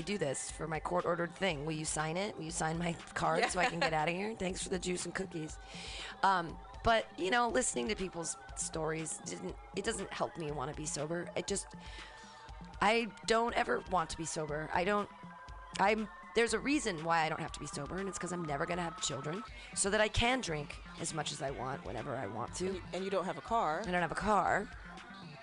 me do this for my court ordered thing. Will you sign it? Will you sign my card so I can get out of here? Thanks for the juice and cookies. Um, but you know, listening to people's stories didn't it doesn't help me want to be sober. It just I don't ever want to be sober. I don't. I'm. There's a reason why I don't have to be sober, and it's because I'm never gonna have children, so that I can drink as much as I want whenever I want to. And you don't have a car. I don't have a car.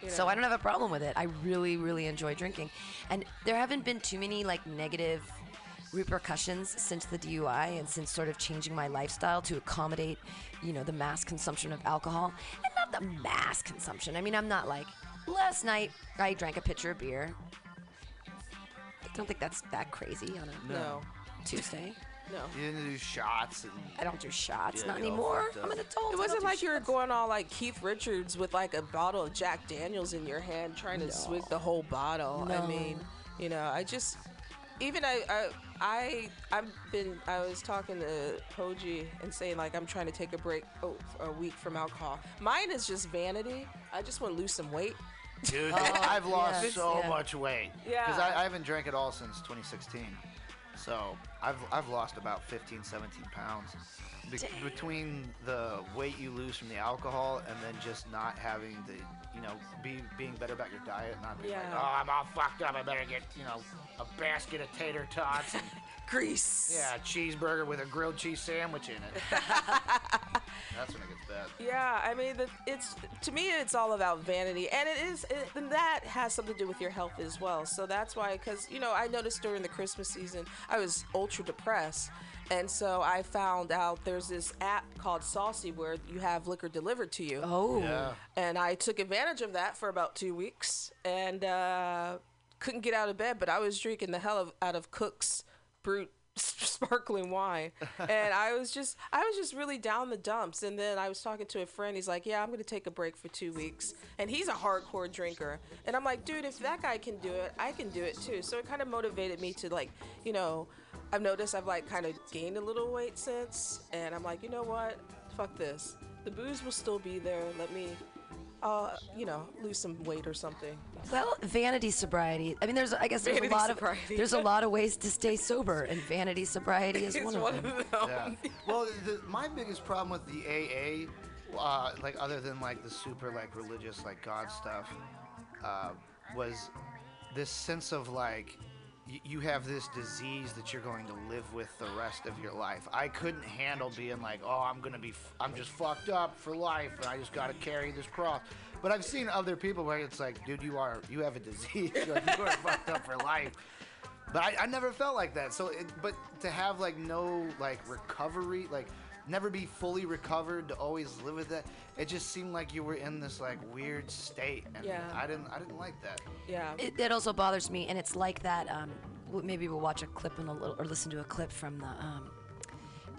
You So. I don't have a problem with it. I really, really enjoy drinking, and there haven't been too many like negative repercussions since the DUI and since sort of changing my lifestyle to accommodate, you know, the mass consumption of alcohol and not the mass consumption. I mean, I'm not like last night I drank a pitcher of beer. I don't think that's that crazy on a No. Tuesday. No. You didn't do shots and I don't do shots, Yeah, not get all anymore. fucked up. I'm an adult. It I don't wasn't do like you were shots. going all like Keith Richards with like a bottle of Jack Daniels in your hand, trying to swig the whole bottle. I mean, you know, I just even I I I I've been I was talking to Hoji and saying like I'm trying to take a break oh, a week from alcohol. Mine is just vanity. I just want to lose some weight. Dude, oh, I've lost yes, so yeah. much weight. Yeah. Because I, I haven't drank at all since 2016. So I've, I've lost about 15, 17 pounds. Be- between the weight you lose from the alcohol and then just not having the, you know, be, being better about your diet, not being like, oh, I'm all fucked up. I better get, you know, a basket of tater tots and, Grease. yeah, a cheeseburger with a grilled cheese sandwich in it. That's when it gets bad. Yeah, I mean, the, it's to me, it's all about vanity, and it is, it, and that has something to do with your health as well. So that's why, because you know, I noticed during the Christmas season, I was ultra depressed, and so I found out there's this app called Saucey where you have liquor delivered to you. Oh. Yeah. And I took advantage of that for about two weeks, and uh, couldn't get out of bed. But I was drinking the hell of, out of Cook's Brut sparkling wine, and I was just, I was just really down the dumps. And then I was talking to a friend. He's like, "Yeah, I'm to take a break for two weeks," and he's a hardcore drinker. And I'm like, "Dude, if that guy can do it, I can do it too." So it kind of motivated me to like, you know, I've noticed I've like kind of gained a little weight since, and I'm like, you know what? Fuck this. The booze will still be there. Let me uh, you know, lose some weight or something. Well, vanity sobriety. I mean, there's I guess there's Vanity a lot sobriety. of there's a lot of ways to stay sober, and vanity sobriety is It's one of them. of them. Yeah. Well, the, my biggest problem with the AA, uh, like other than like the super like religious like God stuff, uh, was this sense of like y- you have this disease that you're going to live with the rest of your life. I couldn't handle being like, oh, I'm gonna be, f- I'm just fucked up for life, and I just gotta carry this cross. But I've seen other people where it's like, dude, you are, you have a disease, like, you are fucked up for life. But I, I never felt like that. So, it, but to have like no like recovery, like never be fully recovered, to always live with that, it just seemed like you were in this like weird state, and Yeah. I didn't, I didn't like that. Yeah. It, it also bothers me, and it's like that. Um, maybe we'll watch a clip in a little, or listen to a clip from the um,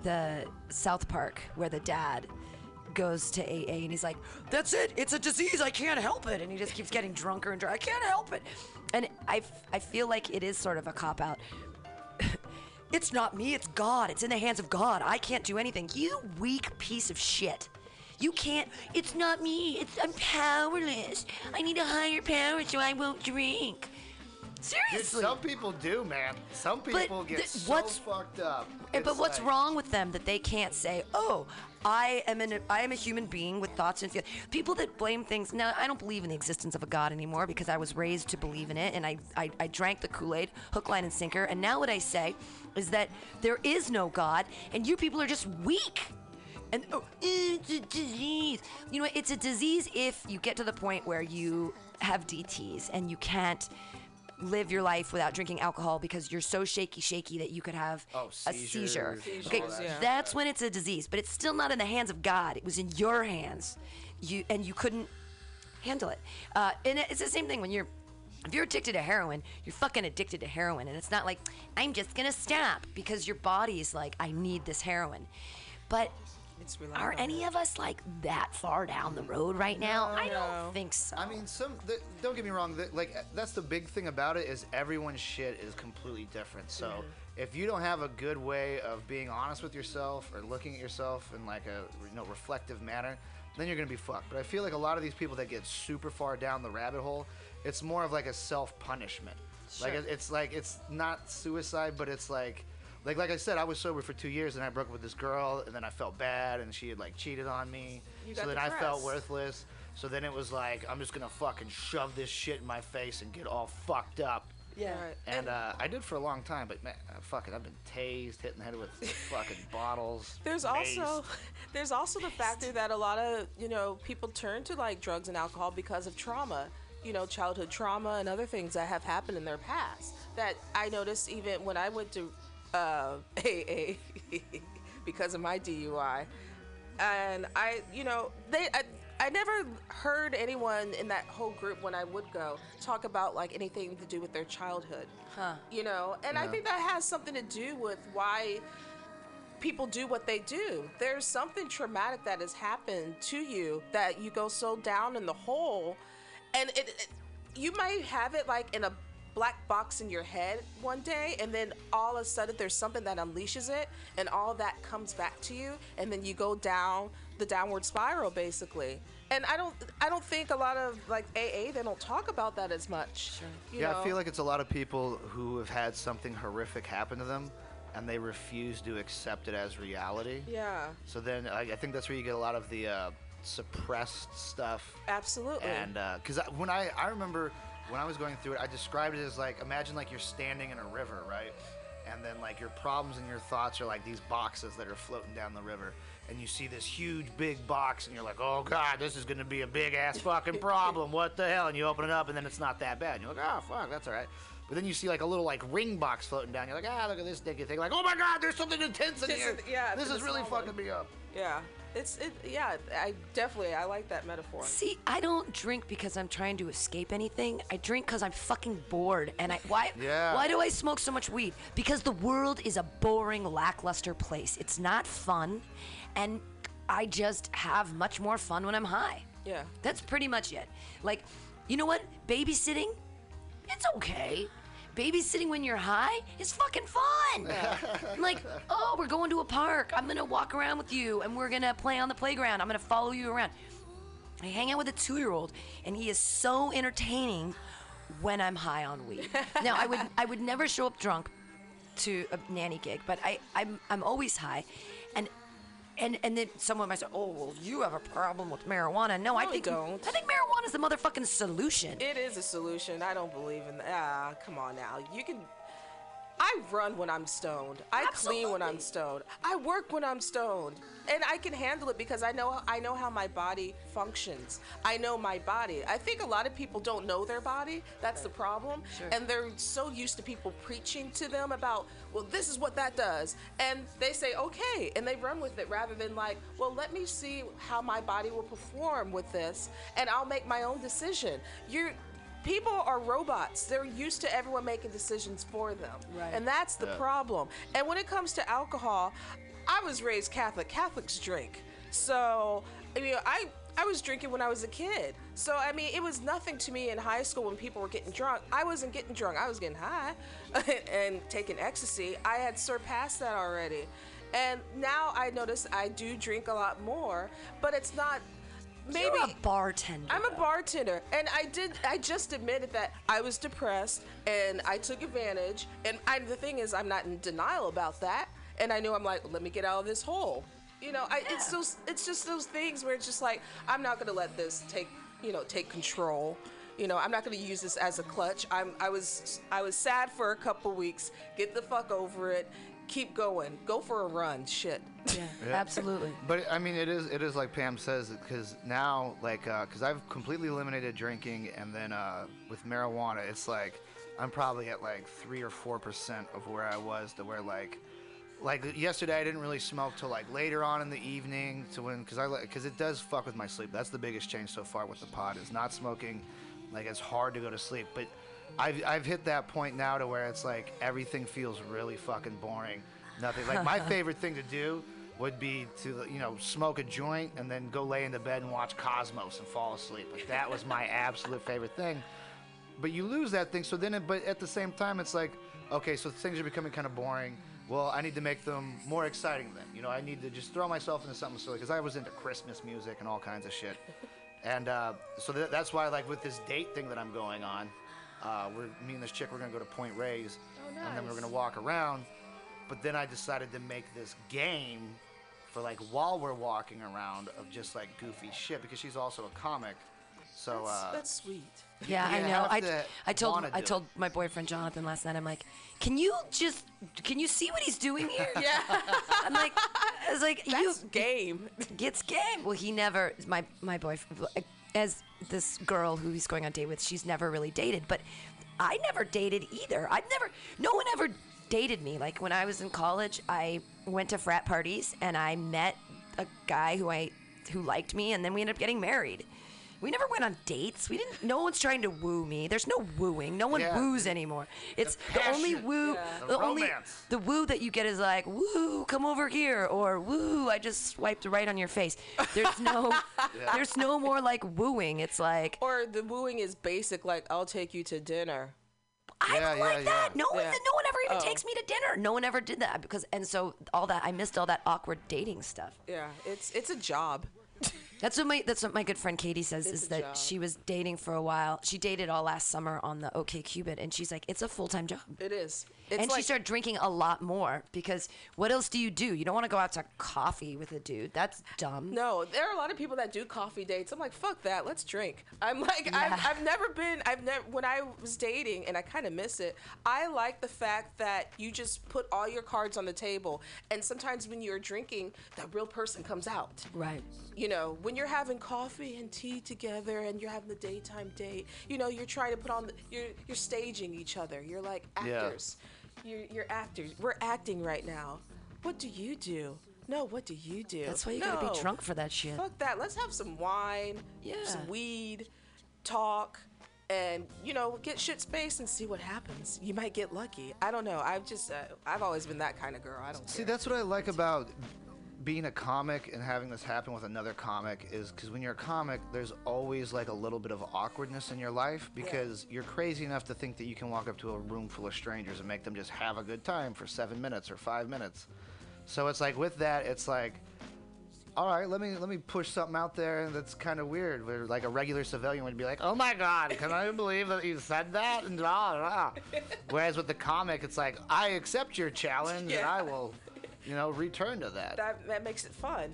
the South Park where the dad goes to AA and he's like, "That's it. It's a disease. I can't help it." And he just keeps getting drunker and drunker. I can't help it. And I, f- I feel like it is sort of a cop out. it's not me. It's God. It's in the hands of God. I can't do anything. You weak piece of shit. You can't. It's not me. It's I'm powerless. I need a higher power so I won't drink. Dude, Seriously. some people do, man. Some people get th- so fucked up. Eh, but what's like- wrong with them that they can't say, "Oh, I am an I am a human being with thoughts and feelings." People that blame things. Now, I don't believe in the existence of a god anymore because I was raised to believe in it, and I I, I drank the Kool Aid, hook, line, and sinker. And now what I say is that there is no god, and you people are just weak. And oh, it's a disease. You know, it's a disease if you get to the point where you have DTS and you can't live your life without drinking alcohol because you're so shaky, shaky that you could have Oh, a seizure. Seizures, Okay, all that yeah. that's when it's a disease, but it's still not in the hands of God. It was in your hands. You and you couldn't handle it. Uh, and it's the same thing when you're. If you're addicted to heroin, you're fucking addicted to heroin, and it's not like I'm just gonna stop because your body's like I need this heroin. But It's relying are any of us like that far down the road right now? I don't think so. I mean, some. Th- don't get me wrong. Th- like that's the big thing about it is everyone's shit is completely different. So if you don't have a good way of being honest with yourself or looking at yourself in like a you know reflective manner, then you're gonna be fucked. But I feel like a lot of these people that get super far down the rabbit hole, it's more of like a self punishment. Like Sure. it- it's like it's not suicide, but it's like. Like, like I said, I was sober for two years, and I broke up with this girl, and then I felt bad, and she had like cheated on me. You so got then I felt worthless. So then it was like, I'm just gonna fucking shove this shit in my face and get all fucked up. Yeah. Right. And uh, I did for a long time, but man, uh, fuck it, I've been tased, hit in the head with fucking bottles. There's maced. also there's also the factor that a lot of you know people turn to like drugs and alcohol because of trauma, you know, childhood trauma and other things that have happened in their past. That I noticed even when I went to uh, AA because of my DUI, and I you know they. I, I never heard anyone in that whole group when I would go talk about like anything to do with their childhood. Huh. You know, and I think that has something to do with why people do what they do. There's something traumatic that has happened to you that you go so down in the hole, and it, it you might have it like in a black box in your head one day, and then all of a sudden there's something that unleashes it, and all that comes back to you, and then you go down the downward spiral basically. And I don't, I don't think a lot of like AA they don't talk about that as much. Sure. yeah, I feel like it's a lot of people who have had something horrific happen to them, and they refuse to accept it as reality. Yeah, So then I, I think that's where you get a lot of the uh, suppressed stuff. absolutely. And because I when I I remember when I was going through it, I described it as like imagine like you're standing in a river, right? And then like your problems and your thoughts are like these boxes that are floating down the river. And you see this huge big box, and you're like, "Oh God, this is gonna be a big ass fucking problem. What the hell?" And you open it up, and then it's not that bad. And you're like, "Oh fuck, that's all right." But then you see like a little like ring box floating down. You're like, "Ah, look at this sticky thing." Like, "Oh my God, there's something intense in This here. is- yeah, this is really small one. fucking me up." Yeah, it's it. Yeah, I definitely I like that metaphor. See, I don't drink because I'm trying to escape anything. I drink because I'm fucking bored. And I why Yeah. why do I smoke so much weed? Because the world is a boring, lackluster place. It's not fun, and I just have much more fun when I'm high. Yeah. That's pretty much it. Like, you know what? Babysitting, it's okay. Babysitting when you're high is fucking fun. like, oh, we're going to a park. I'm gonna walk around with you and we're gonna play on the playground. I'm gonna follow you around. I hang out with a two year old and he is so entertaining when I'm high on weed. now I would I would never show up drunk to a nanny gig, but I, I'm I'm always high. And and and then someone might say, "Oh, well, you have a problem with marijuana." No, I No, I think don't. I think marijuana is the motherfucking solution. It is a solution. I don't believe in that. Ah, come on now. You can. I run when I'm stoned. I clean when I'm stoned. I work when I'm stoned, and I can handle it because I know I know how my body functions. I know my body. I think a lot of people don't know their body. That's the problem, Sure. and they're so used to people preaching to them about, well, this is what that does, and they say okay, and they run with it rather than like, well, let me see how my body will perform with this, and I'll make my own decision. You're people are robots. They're used to everyone making decisions for them. Right. And that's the Yeah. problem. And when it comes to alcohol, I was raised Catholic. Catholics drink. So, I mean, I I was drinking when I was a kid. So, I mean, it was nothing to me in high school when people were getting drunk. I wasn't getting drunk. I was getting high and taking ecstasy. I had surpassed that already. And now I notice I do drink a lot more, but it's not maybe You're a bartender. I'm a bartender, and I did. I just admitted that I was depressed, and I took advantage. And I, the thing is, I'm not in denial about that. And I knew I'm like, let me get out of this hole. You know, I, it's those. It's just those things where it's just like, I'm not gonna let this take, you know, take control. You know, I'm not gonna use this as a clutch. I'm. I was. I was sad for a couple weeks. Get the fuck over it. Keep going. Go for a run. Shit. Yeah, absolutely. But I mean, it is it is like Pam says because now like because I've completely eliminated drinking and then uh, with marijuana it's like I'm probably at like three or four percent of where I was to where like like yesterday I didn't really smoke till like later on in the evening to when because I because it does fuck with my sleep. That's the biggest change so far with the pod is not smoking. Like it's hard to go to sleep, but I've I've hit that point now to where it's like everything feels really fucking boring. Nothing like my favorite thing to do would be to you know smoke a joint and then go lay in the bed and watch Cosmos and fall asleep. Like that was my absolute favorite thing. But you lose that thing, so then it, but at the same time it's like okay, so things are becoming kind of boring. Well, I need to make them more exciting then. You know, I need to just throw myself into something silly because I was into Christmas music and all kinds of shit. And uh, so that, that's why, like, with this date thing that I'm going on, Uh, we're me and this chick we're gonna go to Point Reyes, Oh, and then we're gonna walk around. But then I decided to make this game for like while we're walking around of just like goofy shit because she's also a comic. So That's, uh, that's sweet. Yeah, I know. I, to I told I do told my boyfriend Jonathan last night. I'm like, can you just can you see what he's doing here? Yeah, I'm like, I was like, you game. gets game. Well, he never. My my boyfriend, as this girl who he's going on date with, she's never really dated. But I never dated either. I've never. No one ever dated me. Like when I was in college, I went to frat parties and I met a guy who I who liked me, and then we ended up getting married. We never went on dates. We didn't. No one's trying to woo me. There's no wooing. No one Yeah. woos anymore. It's the, only woo. Yeah. The The, only the woo that you get is like woo, come over here, or woo, I just swiped right on your face. There's no, there's no more like wooing. It's like Or the wooing is basic, like I'll take you to dinner. I Yeah, don't yeah, like that. yeah. No one, Yeah. no one ever even Oh. takes me to dinner. No one ever did that because, and so all that I missed all that awkward dating stuff. Yeah, it's it's a job. That's what my that's what my good friend Katie says is that job. she was dating for a while. She dated all last summer on the OkCupid, and she's like, it's a full time job. It is. It's and like, she started drinking a lot more because what else do you do? You don't want to go out to coffee with a dude. That's dumb. No, there are a lot of people that do coffee dates. I'm like, fuck that, let's drink. I'm like, Yeah. I've, I've never been, I've never, when I was dating, and I kind of miss it, I like the fact that you just put all your cards on the table. And sometimes when you're drinking, that real person comes out. Right. You know, when you're having coffee and tea together and you're having the daytime date, you know, you're trying to put on, the, you're, you're staging each other. You're like Yeah. actors. You're, you're actors. We're acting right now. What do you do? No, what do you do? That's why you gotta be drunk for that shit. Fuck that. Let's have some wine, Yeah. some weed, talk, and you know, get shit space and see what happens. You might get lucky. I don't know. I've just, uh, I've always been that kind of girl. I don't See, care. that's what I like about being a comic and having this happen with another comic is because when you're a comic, there's always like a little bit of awkwardness in your life because you're crazy enough to think that you can walk up to a room full of strangers and make them just have a good time for seven minutes or five minutes. So it's like with that, it's like, all right, let me let me push something out there that's kind of weird. Where like a regular civilian would be like, "Oh my God, can I believe that you said that?" And blah, blah. Whereas with the comic, it's like, "I accept your challenge, and I will, you know, return to that." that that makes it fun.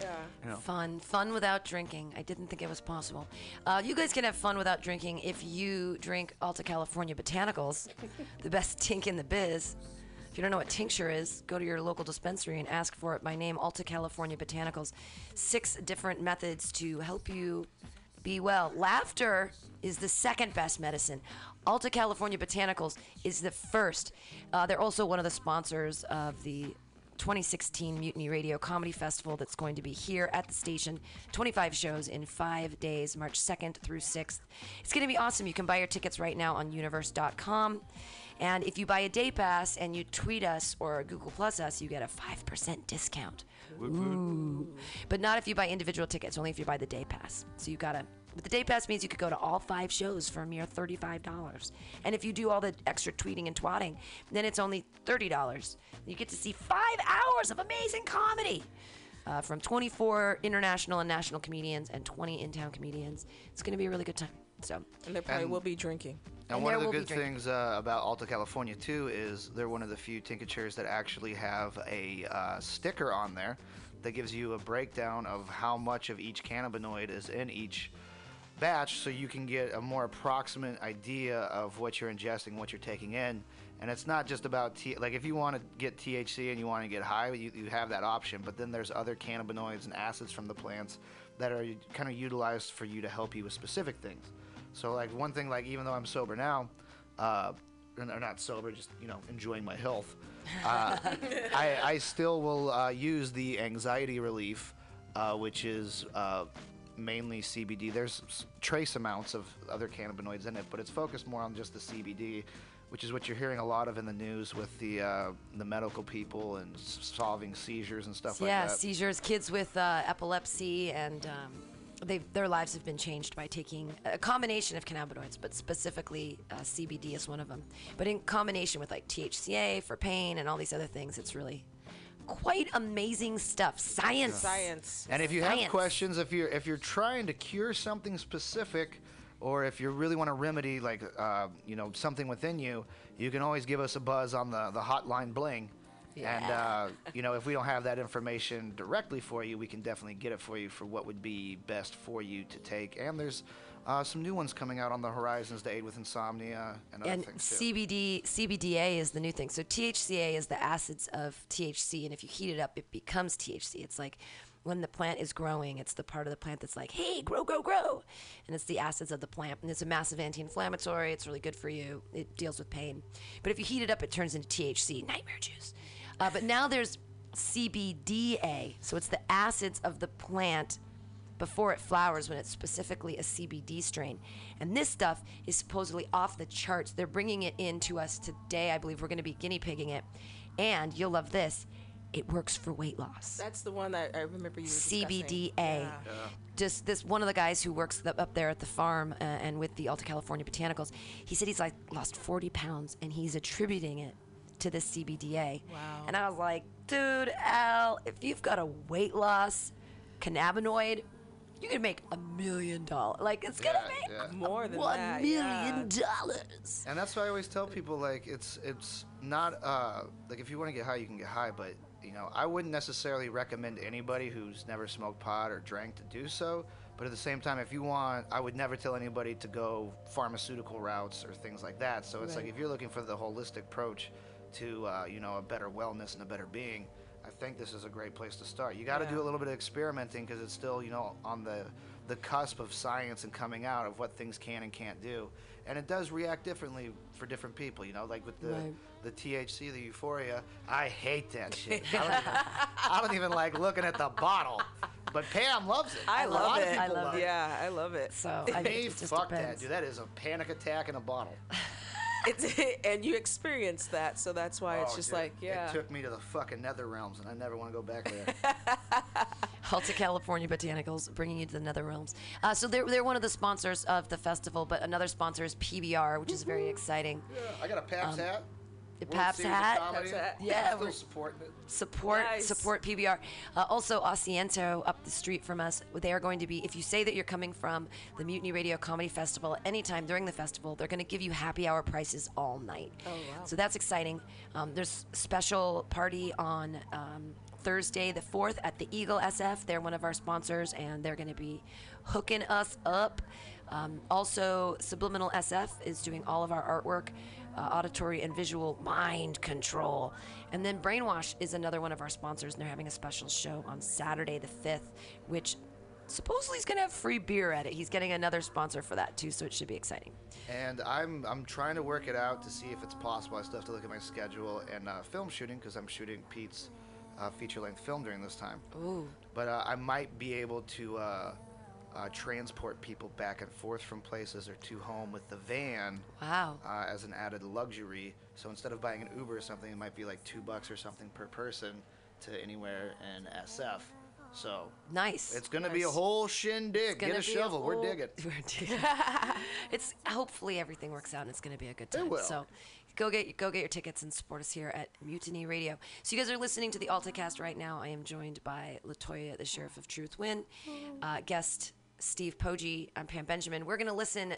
Yeah. you know. Fun, fun without drinking. I didn't think it was possible. Uh, you guys can have fun without drinking if you drink Alta California Botanicals, the best tink in the biz. If you don't know what tincture is, go to your local dispensary and ask for it by name, Alta California Botanicals. Six different methods to help you be well. Laughter is the second best medicine. Alta California Botanicals is the first. Uh, they're also one of the sponsors of the 2016 Mutiny Radio Comedy Festival that's going to be here at the station. 25 shows in five days, March 2nd through 6th. It's going to be awesome. You can buy your tickets right now on universe.com. And if you buy a day pass and you tweet us or Google Plus us, you get a 5% discount. Ooh. But not if you buy individual tickets, only if you buy the day pass. So you gotta. But the day pass means you could go to all five shows for a mere $35. And if you do all the extra tweeting and twatting, then it's only $30. You get to see five hours of amazing comedy uh, from 24 international and national comedians and 20 in town comedians. It's going to be a really good time. So, And there probably And- will be drinking. And, And one of the good things uh, about Alta California too is they're one of the few tinctures that actually have a uh, sticker on there that gives you a breakdown of how much of each cannabinoid is in each batch, so you can get a more approximate idea of what you're ingesting, what you're taking in. And it's not just about T- like if you want to get THC and you want to get high, you, you have that option. But then there's other cannabinoids and acids from the plants that are kind of utilized for you to help you with specific things. So like one thing, like even though I'm sober now, uh, or not sober, just you know enjoying my health, uh, I, I still will uh, use the anxiety relief, uh, which is uh, mainly CBD. There's trace amounts of other cannabinoids in it, but it's focused more on just the CBD, which is what you're hearing a lot of in the news with the uh, the medical people and s- solving seizures and stuff yeah, like that. Yeah, seizures, kids with uh, epilepsy, and um, they their lives have been changed by taking a combination of cannabinoids, but specifically uh, CBD is one of them. But in combination with like THCA for pain and all these other things, it's really quite amazing stuff. Science. Science. And if you Science. have questions, if you're if you're trying to cure something specific, or if you really want to remedy like uh, you know something within you, you can always give us a buzz on the the hotline bling. Yeah. And uh, you know, if we don't have that information directly for you, we can definitely get it for you for what would be best for you to take. And there's uh, some new ones coming out on the horizons to aid with insomnia and other and things too. CBD CBDA is the new thing. So THCA is the acids of THC, and if you heat it up, it becomes THC. It's like when the plant is growing, it's the part of the plant that's like, "Hey, grow, grow, grow," and it's the acids of the plant, and it's a massive anti-inflammatory. It's really good for you. It deals with pain, but if you heat it up, it turns into THC, nightmare juice. Uh, but now there's CBDA, so it's the acids of the plant before it flowers when it's specifically a CBD strain. And this stuff is supposedly off the charts. They're bringing it in to us today. I believe we're going to be guinea pigging it. And you'll love this. It works for weight loss. That's the one that I remember you. were. CBDA. Yeah. Just this one of the guys who works the, up there at the farm uh, and with the Alta California Botanicals. He said he's like lost 40 pounds and he's attributing it to the CBDA. Wow. And I was like, dude, Al, if you've got a weight loss cannabinoid, you could make a million dollars. Like it's gonna Yeah, make yeah. More than one that, million yeah. dollars. And that's why I always tell people like it's it's not uh like if you want to get high you can get high, but you know I wouldn't necessarily recommend anybody who's never smoked pot or drank to do so. But at the same time, if you want, I would never tell anybody to go pharmaceutical routes or things like that. So it's like Right. if you're looking for the holistic approach to uh, you know a better wellness and a better being, I think this is a great place to start. You got to do a little bit of experimenting because it's still you know on the the cusp of science and coming out of what things can and can't do, and it does react differently for different people. You know, like with the Right. the THC, the euphoria. I hate that shit. I don't, even, I don't even like looking at the bottle. But Pam loves it. I A love lot of it. people I love love it. Yeah, I love it. So I Me, think it just fuck that, dude. That is a panic attack in a bottle. It's and you experienced that, so that's why it's Oh, just dude. like yeah. It took me to the fucking nether realms, and I never want to go back there. Alta California Botanicals, bringing you to the nether realms. Uh, so they're, they're one of the sponsors of the festival, but another sponsor is PBR, which is very exciting. Yeah, I got a Pabst hat. The World Pabst Series hat. Pabst hat. Yeah, Still we're- supporting it. Support Nice. support PBR. Uh, also, Asiento up the street from us. They are going to be. If you say that you're coming from the Mutiny Radio Comedy Festival anytime during the festival, they're going to give you happy hour prices all night. Oh, wow. So that's exciting. Um, there's special party on um, Thursday the fourth at the Eagle SF. They're one of our sponsors, and they're going to be hooking us up. Um, also, Subliminal SF is doing all of our artwork uh, auditory and visual mind control. And then Brainwash is another one of our sponsors, and they're having a special show on Saturday the 5th, which supposedly is going to have free beer at it. He's getting another sponsor for that, too, so it should be exciting. And I'm I'm trying to work it out to see if it's possible. I still have to look at my schedule and uh, film shooting because I'm shooting Pete's uh, feature length film during this time. Ooh. But uh, I might be able to uh, transport people back and forth from places or to home with the van Wow. uh, as an added luxury. So instead of buying an Uber or something, it might be like two bucks or something per person to anywhere in SF. So Nice. it's gonna be a whole shindig. gonna Get a be shovel. We're digging. We're digging. it's hopefully everything works out and it's going to be a good time. will. So go get go get your tickets and support us here at Mutiny Radio. So you guys are listening to the AltaCast right now. I am joined by Latoya, the Sheriff of Truth Win, uh, guest Steve Poggi. I'm Pam Benjamin. We're going to listen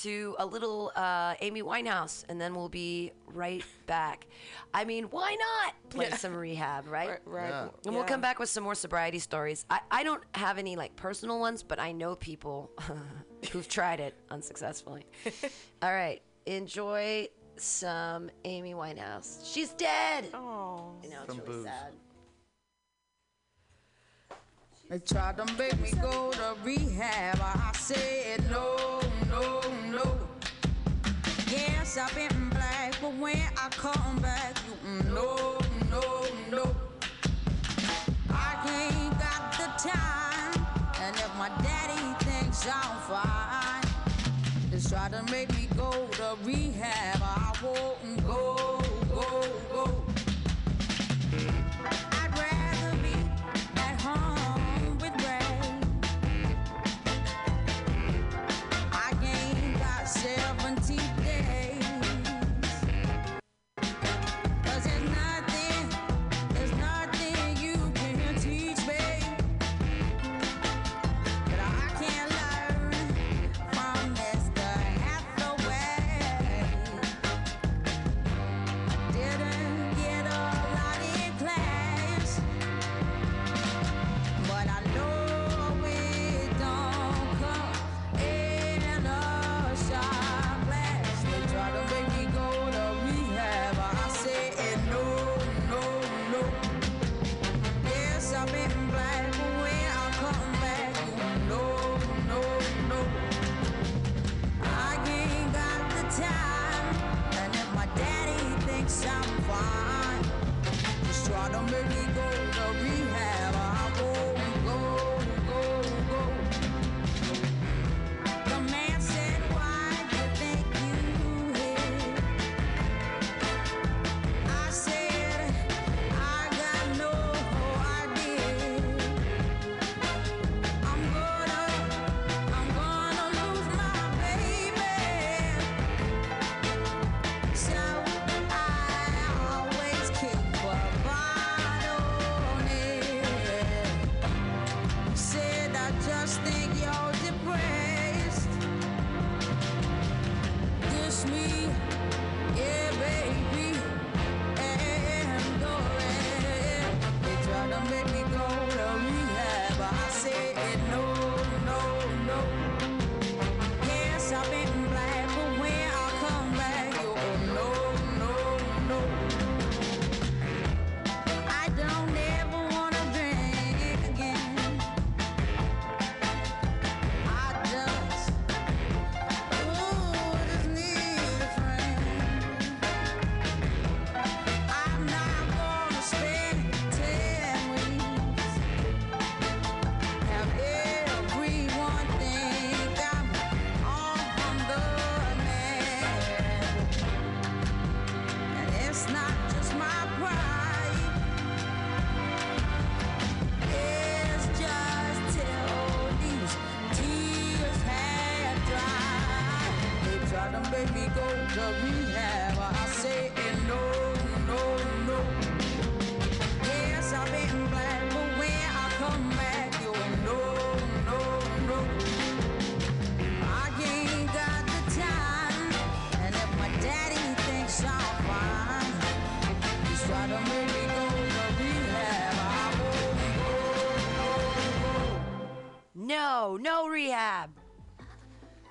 to a little uh, Amy Winehouse, and then we'll be right back. I mean, why not play some rehab, right? Right, right. Yeah. And we'll Yeah. come back with some more sobriety stories. I, I don't have any like personal ones, but I know people who've tried it unsuccessfully. All right. Enjoy some Amy Winehouse. She's dead. Oh. You know, it's From really booze. sad. They tried to make me go to rehab. I said no, no, no. Yes, I've been black, but when I come back, you no, no, no. I ain't got the time, and if my daddy thinks I'm fine, they try to make me go to rehab. I won't go, go, go.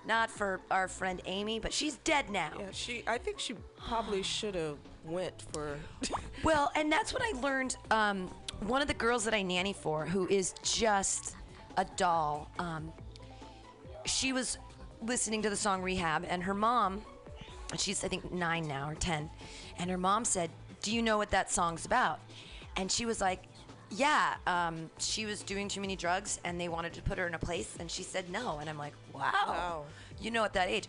Not for our friend Amy, but she's dead now. Yeah, she. I think she probably should have went for. Well, and that's what I learned. Um, one of the girls that I nanny for, who is just a doll, um, she was listening to the song Rehab, and her mom, she's I think nine now or ten, and her mom said, "Do you know what that song's about?" And she was like, "Yeah." Um, she was doing too many drugs, and they wanted to put her in a place, and she said no. And I'm like, "Wow, Wow. you know at that age."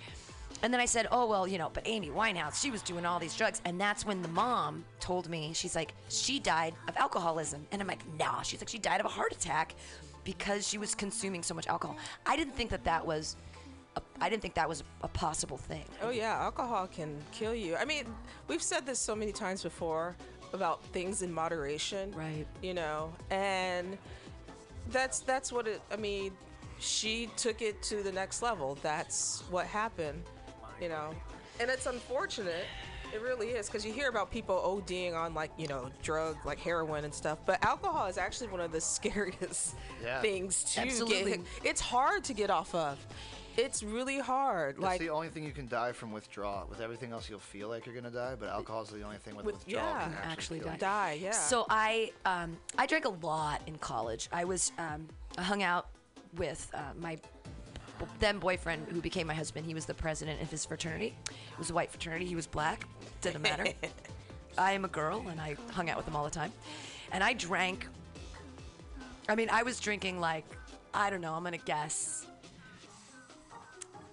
And then I said, "Oh well, you know, but Amy Winehouse, she was doing all these drugs." And that's when the mom told me, she's like, "She died of alcoholism." And I'm like, "Nah." She's like, "She died of a heart attack because she was consuming so much alcohol." I didn't think that that was a, I didn't think that was a possible thing. Oh yeah, alcohol can kill you. I mean, we've said this so many times before about things in moderation. Right. You know, and that's that's what it. I mean, she took it to the next level. That's what happened. You know, and it's unfortunate. It really is because you hear about people ODing on like you know drug like heroin and stuff, but alcohol is actually one of the scariest Yeah. things to Absolutely. get. It's hard to get off of. It's really hard. It's like the only thing you can die from withdrawal. With everything else, you'll feel like you're gonna die, but alcohol is the only thing with, With- withdrawal yeah. can Can actually, actually kill die. you. die. Yeah. So I um, I drank a lot in college. I was um, I hung out with uh, my then boyfriend who became my husband. He was the president of his fraternity. It was a white fraternity. He was black. Didn't matter. I am a girl, and I hung out with him all the time. And I drank. I mean, I was drinking like I don't know. I'm gonna guess.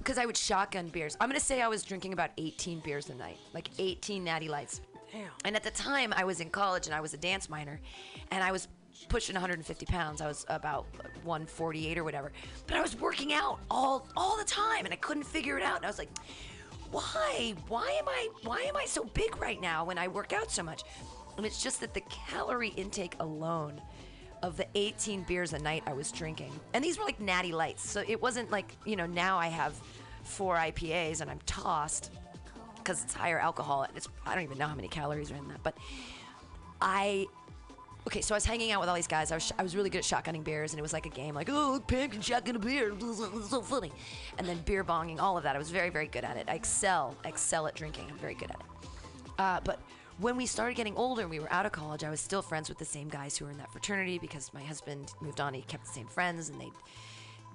Because I would shotgun beers. I'm gonna say I was drinking about 18 beers a night, like 18 natty lights. Damn. And at the time, I was in college and I was a dance minor, and I was pushing 150 pounds. I was about 148 or whatever. But I was working out all all the time, and I couldn't figure it out. And I was like, why? Why am I? Why am I so big right now when I work out so much? And it's just that the calorie intake alone of the 18 beers a night I was drinking, and these were like natty lights, so it wasn't like you know now I have four IPAs and I'm tossed because it's higher alcohol. And it's I don't even know how many calories are in that, but I. Okay, so I was hanging out with all these guys. I was, I was really good at shotgunning beers, and it was like a game, like, oh, Pam can shotgun a beer. It was so funny. And then beer bonging, all of that. I was very, very good at it. I excel, excel at drinking. I'm very good at it. Uh, but when we started getting older and we were out of college, I was still friends with the same guys who were in that fraternity because my husband moved on. He kept the same friends, and they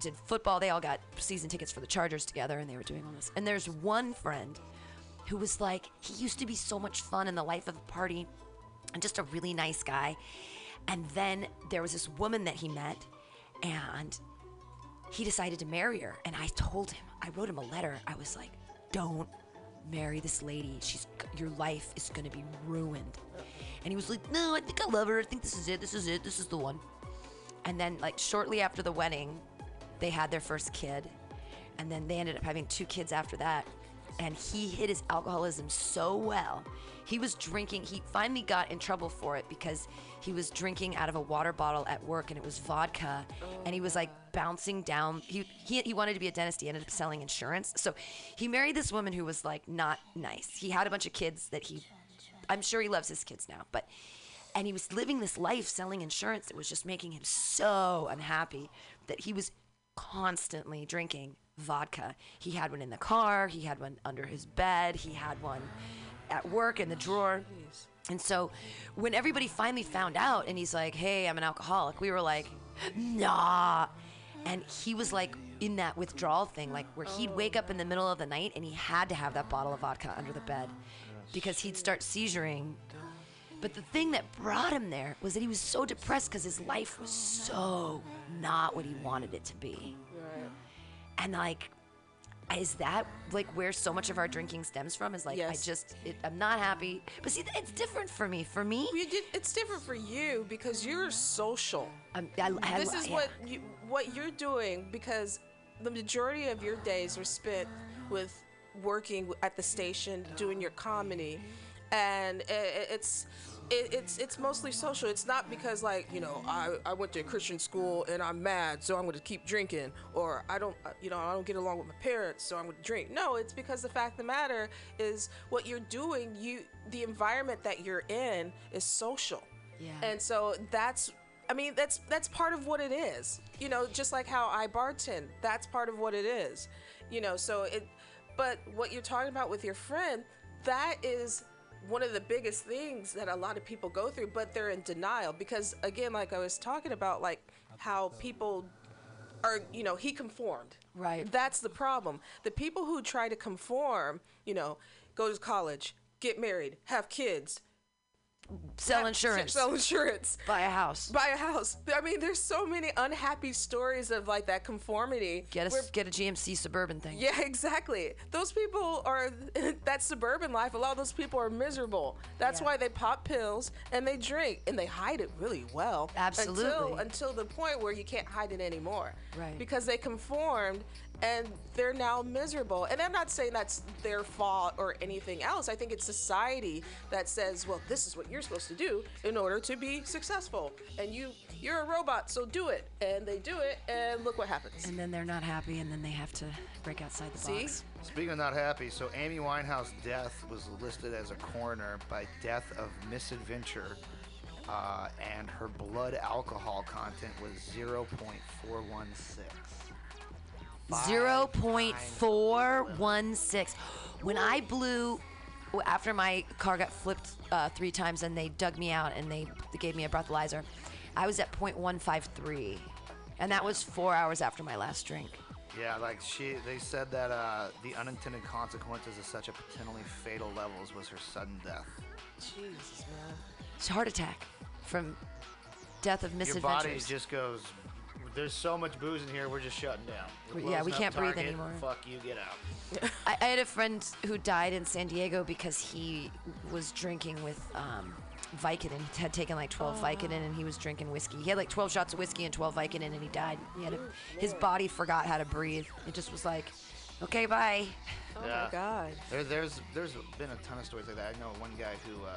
did football. They all got season tickets for the Chargers together, and they were doing all this. And there's one friend who was like, he used to be so much fun in the life of the party and just a really nice guy. And then there was this woman that he met, and he decided to marry her. And I told him, I wrote him a letter. I was like, don't marry this lady. She's your life is gonna be ruined. And he was like, no, I think I love her. I think this is it. This is it. This is the one. And then, like, shortly after the wedding, they had their first kid. And then they ended up having two kids after that. And he hid his alcoholism so well. He was drinking, he finally got in trouble for it because he was drinking out of a water bottle at work and it was vodka. And he was like bouncing down. He, he, he wanted to be a dentist. He ended up selling insurance. So he married this woman who was like not nice. He had a bunch of kids that he, I'm sure he loves his kids now, but and he was living this life selling insurance that was just making him so unhappy that he was constantly drinking vodka. He had one in the car, he had one under his bed, he had one at work in the drawer. And so when everybody finally found out and he's like, "Hey, I'm an alcoholic." We were like, "Nah." And he was like in that withdrawal thing, like where he'd wake up in the middle of the night and he had to have that bottle of vodka under the bed because he'd start seizuring but the thing that brought him there was that he was so depressed because his life was so not what he wanted it to be. And like, is that like where so much of our drinking stems from? Is like, Yes. I just, it, I'm not happy. But see, it's different for me. For me, did, it's different for you because you're social. I'm, I, I, this is yeah. what you, what you're doing because the majority of your days are spent with working at the station doing your comedy and i- i- it's it, it's it's mostly social it's not because like you know I, I went to a christian school and i'm mad so i'm going to keep drinking or i don't uh, you know i don't get along with my parents so i'm going to drink no it's because the fact of the matter is what you're doing you the environment that you're in is social Yeah. and so that's I mean that's that's part of what it is. You know, just like how I bartend, that's part of what it is. you know. So it, but what you're talking about with your friend, that is one of the biggest things that a lot of people go through, but they're in denial because again, like I was talking about, like how people are, you know, he conformed. Right. That's the problem. The people who try to conform, you know, go to college, get married, have kids, Sell insurance. sell insurance, buy a house. buy a house. I mean, there's so many unhappy stories of like that conformity. Get a where- get a GMC suburban thing. yeah, exactly. Those people are that suburban life. A lot of those people are miserable. That's Yeah. why they pop pills and they drink and they hide it really well. Absolutely. Until until the point where you can't hide it anymore. Right. Because they conformed and they're now miserable. And I'm not saying that's their fault or anything else. I think it's society that says, well, this is what you're supposed to do in order to be successful. And you you're a robot, so do it. And they do it and look what happens. And then they're not happy, and then they have to break outside the See? box. Speaking of not happy, so Amy Winehouse' death was listed as a coroner by death of misadventure, uh, and her blood alcohol content was 0.416. Five Zero point times four the one six. When I blew, after my car got flipped uh, three times and they dug me out and they, they gave me a breathalyzer, I was at 0.153, and that was four hours after my last drink. Yeah, like she, they said that uh, the unintended consequences of such a potentially fatal levels was her sudden death. Jesus, man. It's a heart attack from death of misadventures. Your body just goes. There's so much booze in here, we're just shutting down. We're Yeah, we can't breathe anymore. Fuck you, get out. I, I had a friend who died in San Diego because he was drinking with um, Vicodin. He had taken like 12 Vicodin and he was drinking whiskey. He had like 12 shots of whiskey and 12 Vicodin and he died. He had a, his body forgot how to breathe. It just was like, okay, bye. Oh Yeah. my God. There, there's there's been a ton of stories like that. I know one guy who uh,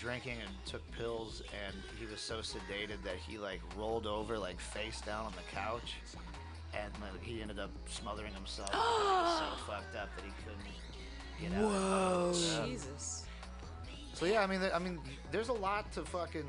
drinking and took pills, and he was so sedated that he like rolled over like face down on the couch, and like, he ended up smothering himself. he was so fucked up that he couldn't get out. Whoa. Yeah. Jesus. So yeah, I mean, I mean, there's a lot to fucking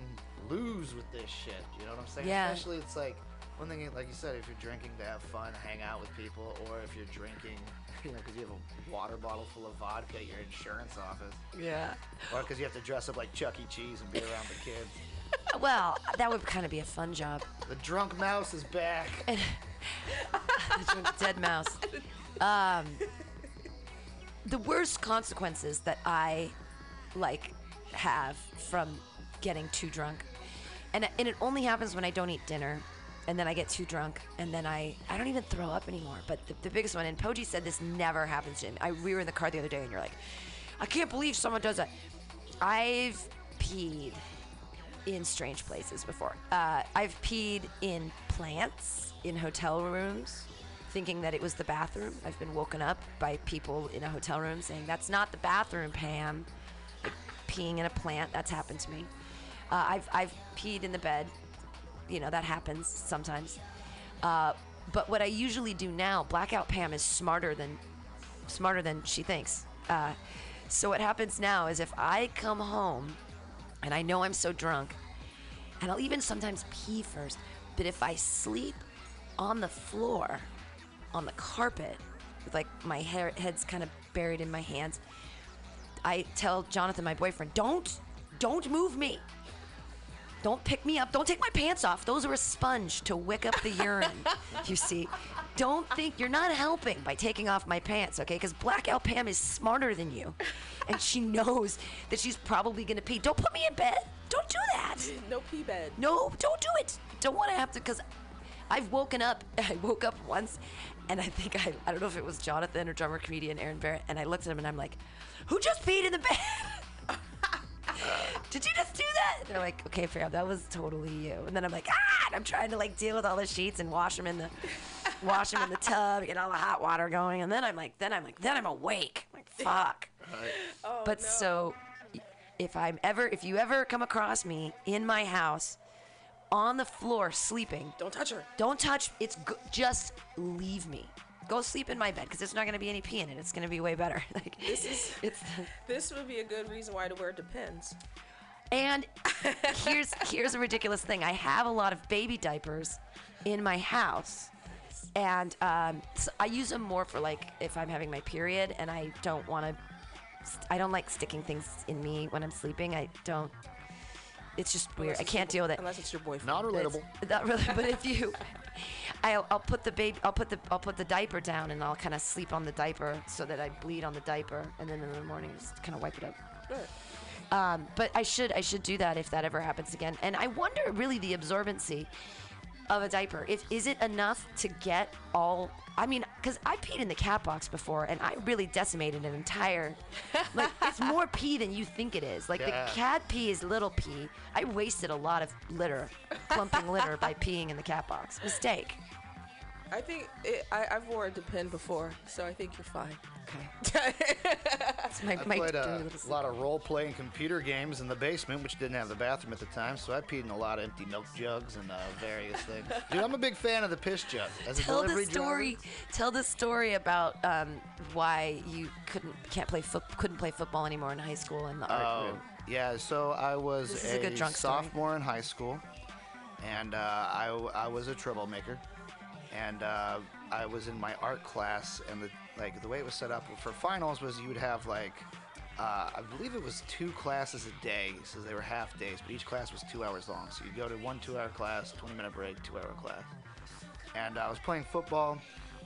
lose with this shit. You know what I'm saying? Yeah. Especially, it's like one thing, like you said, if you're drinking to have fun, hang out with people, or if you're drinking, you know, because you have a water bottle full of vodka at your insurance office, Yeah. or because you have to dress up like Chuck E. Cheese and be around the kids. Well, that would kind of be a fun job. The drunk mouse is back. Dead mouse. Um, the worst consequences that I like have from getting too drunk, and and it only happens when I don't eat dinner, and then I get too drunk, and then I I don't even throw up anymore. But the, the biggest one, and Poggi said this never happens to him. I we were in the car the other day, and you're like, I can't believe someone does that. I've peed in strange places before. Uh, I've peed in plants in hotel rooms, thinking that it was the bathroom. I've been woken up by people in a hotel room saying, That's not the bathroom, Pam. Peeing in a plant, that's happened to me. Uh, I've, I've peed in the bed. You know, that happens sometimes. Uh, but what I usually do now, Blackout Pam is smarter than smarter than she thinks. Uh, so what happens now is if I come home and I know I'm so drunk, and I'll even sometimes pee first, but if I sleep on the floor, on the carpet, with like my hair, head's kind of buried in my hands, I tell Jonathan, my boyfriend, don't, don't move me. Don't pick me up. Don't take my pants off. Those are a sponge to wick up the urine. you see, don't think you're not helping by taking off my pants, okay? Because Blackout Pam is smarter than you, and she knows that she's probably gonna pee. Don't put me in bed. Don't do that. No pee bed. No, don't do it. Don't want to have to because I've woken up. I woke up once, and I think I I don't know if it was Jonathan or drummer comedian Aaron Barrett, and I looked at him and I'm like, "Who just peed in the bed?" Did you just do that? They're like, okay, Farrah, that was totally you. And then I'm like, ah! And I'm trying to like deal with all the sheets and wash them in the, wash them in the tub, get all the hot water going. And then I'm like, then I'm like, then I'm awake. I'm like, fuck. Oh, But no. so, if I'm ever, if you ever come across me in my house, on the floor sleeping, Don't touch her. don't touch. It's g- just leave me. Go sleep in my bed because there's not gonna be any pee in it. It's gonna be way better. like This is- it's. This would be a good reason why to wear Depends. And here's here's a ridiculous thing. I have a lot of baby diapers in my house. and um, so I use them more for like if I'm having my period and I don't want to. I don't like sticking things in me when I'm sleeping. I don't. It's just weird. Unless I can't deal with it. Unless it's your boyfriend. Not It's- relatable. Not really, but if you, I'll, I'll put the baby, I'll put the, I'll put the diaper down, and I'll kind of sleep on the diaper so that I bleed on the diaper, and then in the morning just kind of wipe it up. Um, but I should, I should do that if that ever happens again. And I wonder really the absorbency of a diaper. If is it enough to get all? I mean, because I peed in the cat box before, and I really decimated an entire. Like it's more pee than you think it is. Like Yeah. the cat pee is little pee. I wasted a lot of litter, clumping litter by peeing in the cat box. Mistake. I think it, I, I've worn a Depend before, so I think you're fine. Okay. It's my, I my played dirty a little lot of role-playing computer games in the basement, which didn't have the bathroom at the time, so I peed in a lot of empty milk jugs and uh, various things. Dude, I'm a big fan of the piss jug. As a Tell the delivery driver- story. Tell the story about um, why you couldn't can't play foot couldn't play football anymore in high school in the art Oh, room. yeah. So I was This is a good drunk story. sophomore in high school, and uh, I, I was a troublemaker, and uh, I was in my art class, and the like the way it was set up for finals was you would have like. Uh, I believe it was two classes a day, so they were half days, but each class was two hours long. So you go to one two-hour class, 20-minute break, two-hour class. And I was playing football,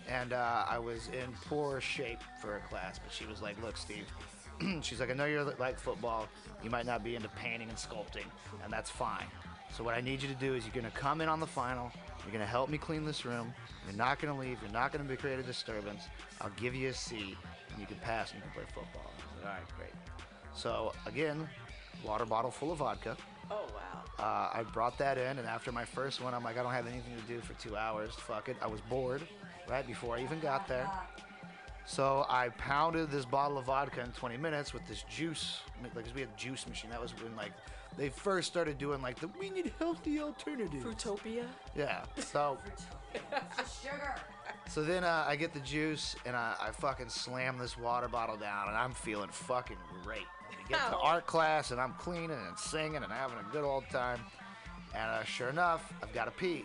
and uh, I was in poor shape for a class. But she was like, "Look, Steve," she's like, "I know you're like football. You might not be into painting and sculpting, and that's fine. So what I need you to do is you're gonna come in on the final. You're gonna help me clean this room. You're not gonna leave. You're not gonna be create a disturbance. I'll give you a seat, and you can pass and you can play football." I was "All right, great." So again, water bottle full of vodka. Oh wow. Uh, I brought that in, and after my first one, I'm like, I don't have anything to do for two hours. Fuck it. I was bored, right before I even got there. So I pounded this bottle of vodka in 20 minutes with this juice, like we had a juice machine. That was when like they first started doing like the we need healthy alternatives. Fruitopia. Yeah. So. sugar. So then uh, I get the juice and I, I fucking slam this water bottle down and I'm feeling fucking great. We get to art class and I'm cleaning and singing and having a good old time. And uh, sure enough, I've got to pee.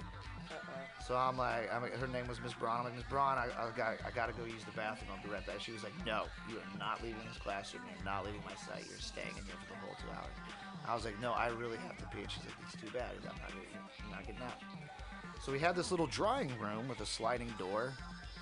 So I'm like, I'm, her name was Miss Braun. I'm like, Miss Braun, I, I got, I got to go use the bathroom. I'll be right back. She was like, No, you are not leaving this classroom. You're not leaving my site. You're staying in here for the whole two hours. I was like, No, I really have to pee. And she's like, It's too bad. I'm not, I'm not getting out. So we had this little drawing room with a sliding door,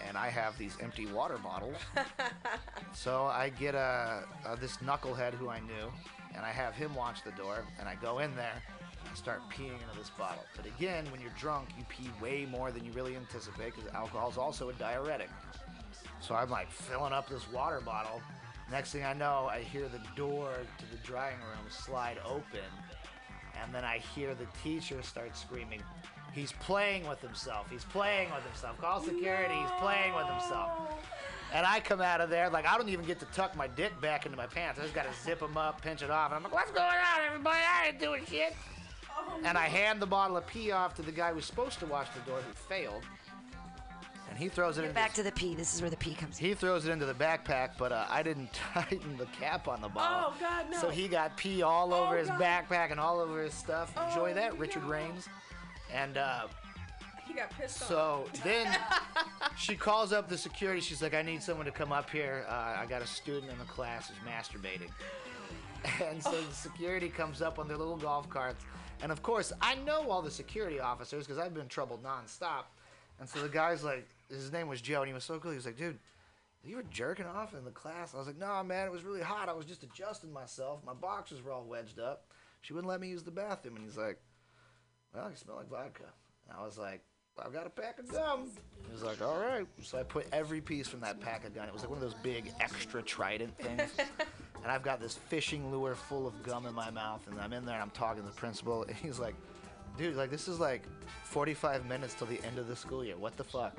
and I have these empty water bottles. so I get a, a this knucklehead who I knew, and I have him watch the door, and I go in there and start peeing into this bottle. But again, when you're drunk, you pee way more than you really anticipate because alcohol is also a diuretic. So I'm like filling up this water bottle. Next thing I know, I hear the door to the drying room slide open, and then I hear the teacher start screaming, He's playing with himself. He's playing with himself. Call security. He's playing with himself. And I come out of there like I don't even get to tuck my dick back into my pants. I just got to zip them up, pinch it off. And I'm like, "What's going on, everybody? I ain't doing shit." Oh, and I hand the bottle of pee off to the guy who's supposed to watch the door, who failed. And he throws it Get in. back to the pee. This is where the pee comes in. He throws it into the backpack, but uh, I didn't tighten the cap on the bottle. Oh, God, no. So he got pee all over Oh, his God. backpack and all over his stuff. Enjoy Oh, that, Richard no. Raines. And uh, He got pissed off. so then she calls up the security. She's like, I need someone to come up here. Uh, I got a student in the class who's masturbating. And so the security comes up on their little golf carts. And of course, I know all the security officers because I've been troubled trouble nonstop. And so the guy's like, his name was Joe, and he was so cool. He was like, dude, you were jerking off in the class. I was like, no, man, it was really hot. I was just adjusting myself. My boxers were all wedged up. She wouldn't let me use the bathroom. And he's like, well, you smell like vodka. And I was like, I've got a pack of gum. He was like, all right. So I put every piece from that pack of gum. It was like one of those big extra trident things. and I've got this fishing lure full of gum in my mouth. And I'm in there and I'm talking to the principal. And he's like, dude, like this is like 45 minutes till the end of the school year. What the fuck?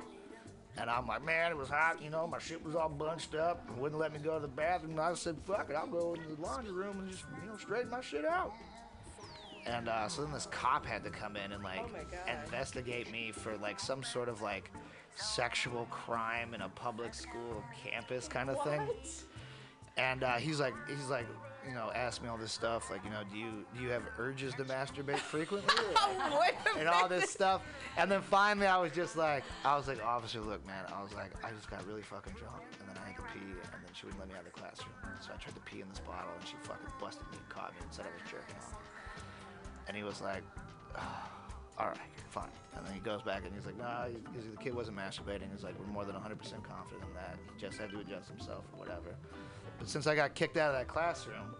And I'm like, man, it was hot, you know, my shit was all bunched up and wouldn't let me go to the bathroom. And I said, fuck it, I'll go into the laundry room and just, you know, straighten my shit out. And uh, so then this cop had to come in and like Oh investigate me for like some sort of like sexual crime in a public school campus kind of thing. And uh, he's like, he's like, you know, ask me all this stuff, like, you know, do you do you have urges to masturbate frequently? And all this stuff. And then finally, I was just like, I was like, officer, look, man. I was like, I just got really fucking drunk, and then I had to pee, and then she wouldn't let me out of the classroom. So I tried to pee in this bottle, and she fucking busted me and caught me and said I was jerking off. And he was like, "Ah, all right, fine. And then he goes back and he's like, nah, because the kid wasn't masturbating. He's like, we're more than 100% confident in that. He just had to adjust himself or whatever. But since I got kicked out of that classroom,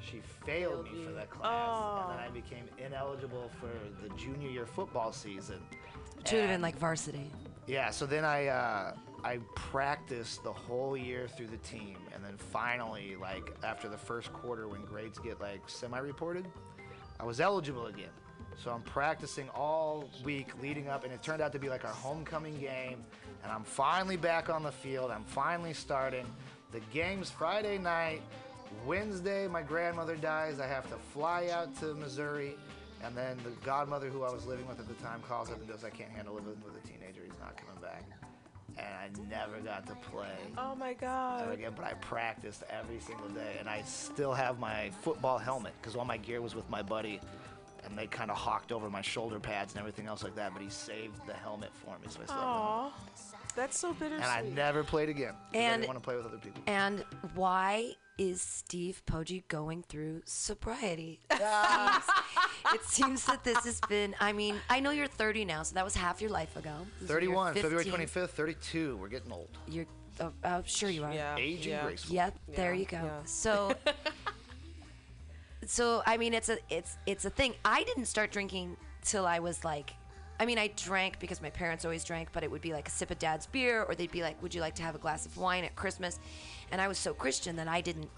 she failed me for that class, and then I became ineligible for the junior year football season. Which would have been like varsity. yeah, so then I uh, I practiced the whole year through the team, and then finally, like after the first quarter, when grades get like semi-reported, I was eligible again. So I'm practicing all week leading up, and it turned out to be like our homecoming game, and I'm finally back on the field. I'm finally starting. The game's Friday night. Wednesday, my grandmother dies. I have to fly out to Missouri. And then the godmother who I was living with at the time calls up and goes, I can't handle living with a teenager. He's not coming back. And I never got to play Oh my ever god. again, but I practiced every single day. And I still have my football helmet because all my gear was with my buddy. And they kind of hawked over my shoulder pads and everything else like that. But he saved the helmet for me, so I still have the helmet. Aw, that's so bittersweet. And I never played again. 'cause I And- didn't want to play with other people. And why is Steve Poggi going through sobriety? Ah. it seems that this has been, I mean, I know you're 30 now, so that was half your life ago. These are 31, February 25th, 32. We're getting old. You're, oh, oh, sure you are. Yeah. Aging yeah. graceful. Yep, there you go. yeah. So So I mean it's a it's it's a thing. I didn't start drinking till I was like I mean I drank because my parents always drank, but it would be like a sip of dad's beer or they'd be like, "Would you like to have a glass of wine at Christmas?" And I was so Christian that I didn't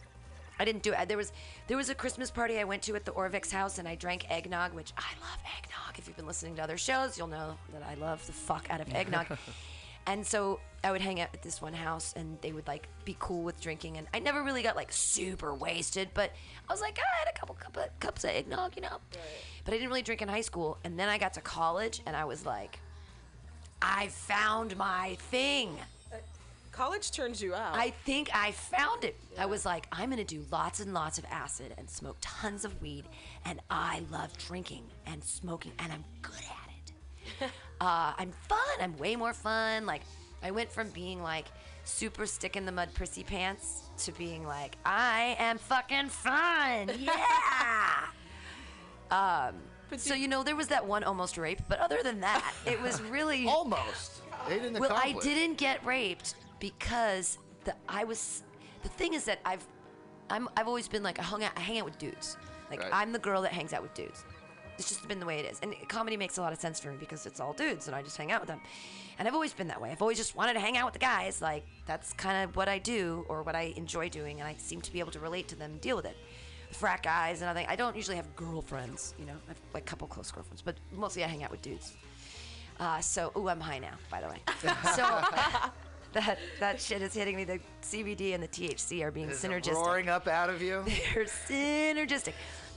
I didn't do it. There was there was a Christmas party I went to at the Orvix house and I drank eggnog, which I love eggnog. If you've been listening to other shows, you'll know that I love the fuck out of eggnog. and so I would hang out at this one house and they would like be cool with drinking and I never really got like super wasted, but I was like, ah, I had a couple cup of, cups of eggnog, you know. But I didn't really drink in high school and then I got to college and I was like I found my thing. Uh, college turns you out. I think I found it. I was like, I'm gonna do lots and lots of acid and smoke tons of weed, and I love drinking and smoking, and I'm good at it. Uh, I'm fun. I'm way more fun. Like, I went from being like super stick in the mud prissy pants to being like, I am fucking fun. Yeah. um. So you know, there was that one almost rape, but other than that, it was really Almost. They didn't well, I didn't get raped because the I was. The thing is that I've, I'm I've always been like I hung out I hang out with dudes. Like Right. I'm the girl that hangs out with dudes. It's just been the way it is, and comedy makes a lot of sense for me because it's all dudes, and I just hang out with them. And I've always been that way. I've always just wanted to hang out with the guys. Like that's kind of what I do or what I enjoy doing, and I seem to be able to relate to them and deal with it. Frat guys and other. Things. I don't usually have girlfriends. You know, I have like a couple close girlfriends, but mostly I hang out with dudes. Uh, so, ooh, I'm high now, by the way. so that that shit is hitting me. The CBD and the THC are being Is synergistic. roaring up out of you. They're synergistic.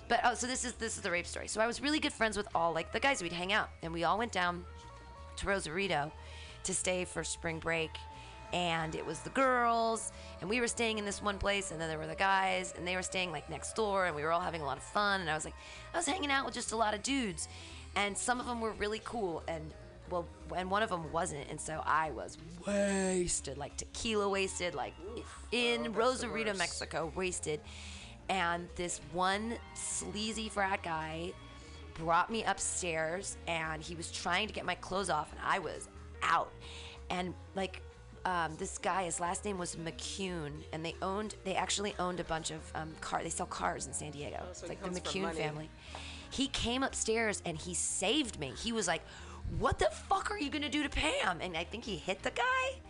But oh, so this is this is the rape story. So I was really good friends with all like the guys. We'd hang out, and we all went down to Rosarito to stay for spring break. And it was the girls, and we were staying in this one place, and then there were the guys, and they were staying like next door, and we were all having a lot of fun. And I was like, I was hanging out with just a lot of dudes, and some of them were really cool, and well, and one of them wasn't, and so I was wasted, like tequila wasted, like in Rosarito, Mexico, wasted. And this one sleazy frat guy brought me upstairs and he was trying to get my clothes off and I was out. And like um, this guy, his last name was McCune, and they owned, they actually owned a bunch of um, car. They sell cars in San Diego. so it's like the McCune family. He came upstairs and he saved me. He was like, "What the fuck are you gonna do to Pam?" And I think he hit the guy,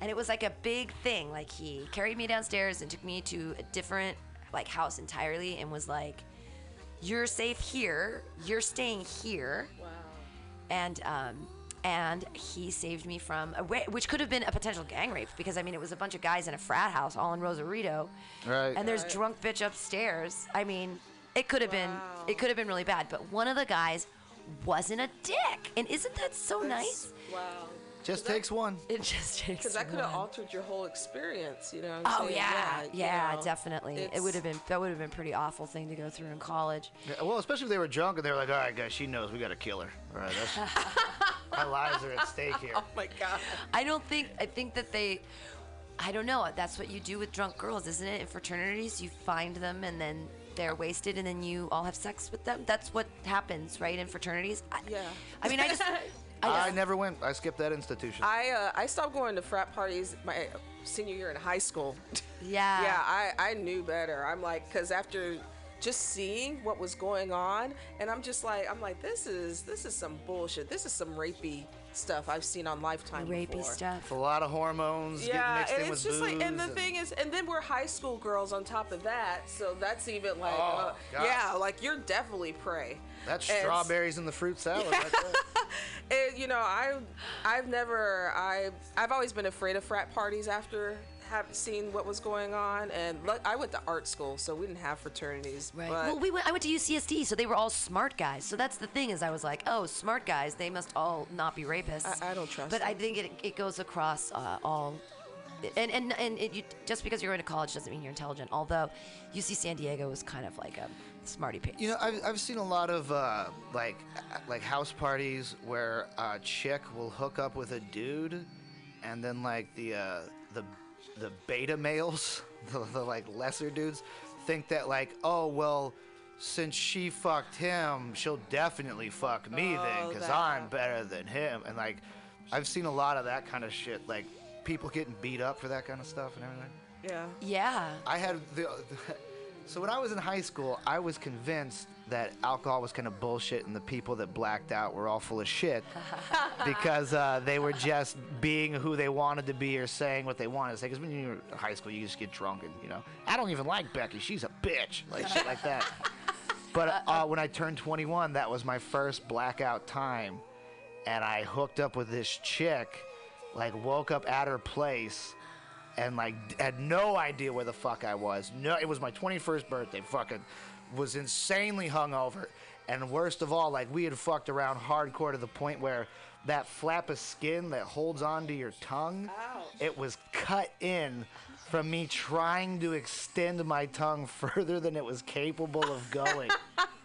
and it was like a big thing. Like he carried me downstairs and took me to a different like house entirely, and was like, "You're safe here. You're staying here." wow. and um, and he saved me from a ra- which could have been a potential gang rape because I mean it was a bunch of guys in a frat house all in Rosarito, Right. and there's drunk bitch upstairs. I mean, it could have been it could have been really bad, but one of the guys wasn't a dick, and isn't that so nice? Wow. Just takes one. It just takes. Because that could have altered your whole experience, you know. Oh saying? yeah, you yeah, know, definitely. It would have been that would have been a pretty awful thing to go through in college. Yeah, well, especially if they were drunk and they were like, "All right, guys, she knows we gotta kill her. All right, that's our lives are at stake here." Oh my god. I don't think I think that they I don't know. That's what you do with drunk girls, isn't it? In fraternities, you find them and then they're wasted and then you all have sex with them. That's what happens, right? In fraternities. I, Yeah. I mean, I just I, I never went. I skipped that institution. I uh, I stopped going to frat parties my senior year in high school. yeah. yeah, I, I knew better. I'm like, because after just seeing what was going on, and I'm just like, I'm like, this is this is some bullshit. This is some rapey stuff I've seen on Lifetime. rapey before. stuff. a lot of hormones Yeah, getting mixed and in it's with just like, and the booze thing is, and then we're high school girls on top of that, so that's even like, Oh, uh, yeah, like you're definitely prey. That's And- strawberries in the fruit salad. right there. And, you know, I, I've never, I, I've always been afraid of frat parties after have seen what was going on, and look, I went to art school, so we didn't have fraternities. Right. But well, we went. I went to UCSD, so they were all smart guys. So that's the thing is, I was like, oh, smart guys. They must all not be rapists. I- I don't trust But them. I think it, it goes across uh, all. And and and it, you, just because you're going to college doesn't mean you're intelligent. Although UC San Diego was kind of like a smarty pants. You know, I've, I've seen a lot of uh, like like house parties where a chick will hook up with a dude, and then like the uh, the the beta males, the, the like lesser dudes, think that like oh well, since she fucked him, she'll definitely fuck me then Oh, because. I'm better than him, and like I've seen a lot of that kind of shit, like people getting beat up for that kind of stuff and everything. yeah. yeah. I had the. So when I was in high school, I was convinced that alcohol was kind of bullshit, and the people that blacked out were all full of shit because uh, they were just being who they wanted to be or saying what they wanted to say. Because when you're in high school, you just get drunk and you know, I don't even like Becky. She's a bitch, like shit like that. But uh, when I turned 21, that was my first blackout time, and I hooked up with this chick. Like woke up at her place and like had no idea where the fuck I was. No, it was my 21st birthday. Fucking was insanely hungover, and worst of all, like we had fucked around hardcore to the point where that flap of skin that holds onto your tongue, it was cut in from me trying to extend my tongue further than it was capable of going.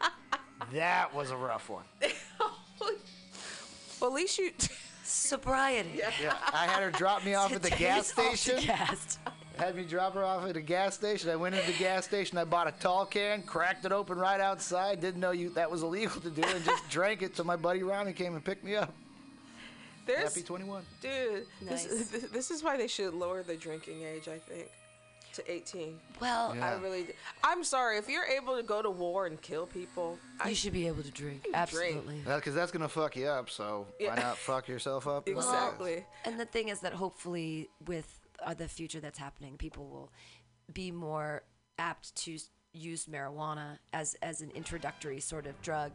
that was a rough one. Well, at least you. Sobriety. Yeah, I had her drop me off at the gas station. Gas. had me drop her off at a gas station. I went into the gas station. I bought a tall can, cracked it open right outside. Didn't know you that was illegal to do, and just drank it till my buddy Ronnie came and picked me up. There's, Happy 21. dude. Nice. This, this is why they should lower the drinking age. I think to 18. Well, Yeah. I really. I'm sorry if you're able to go to war and kill people. I you should be able to drink. Absolutely. Because that's gonna fuck you up. So Yeah. why not fuck yourself up? Exactly. And the thing is that hopefully, with uh, the future that's happening, people will be more apt to use marijuana as as an introductory sort of drug,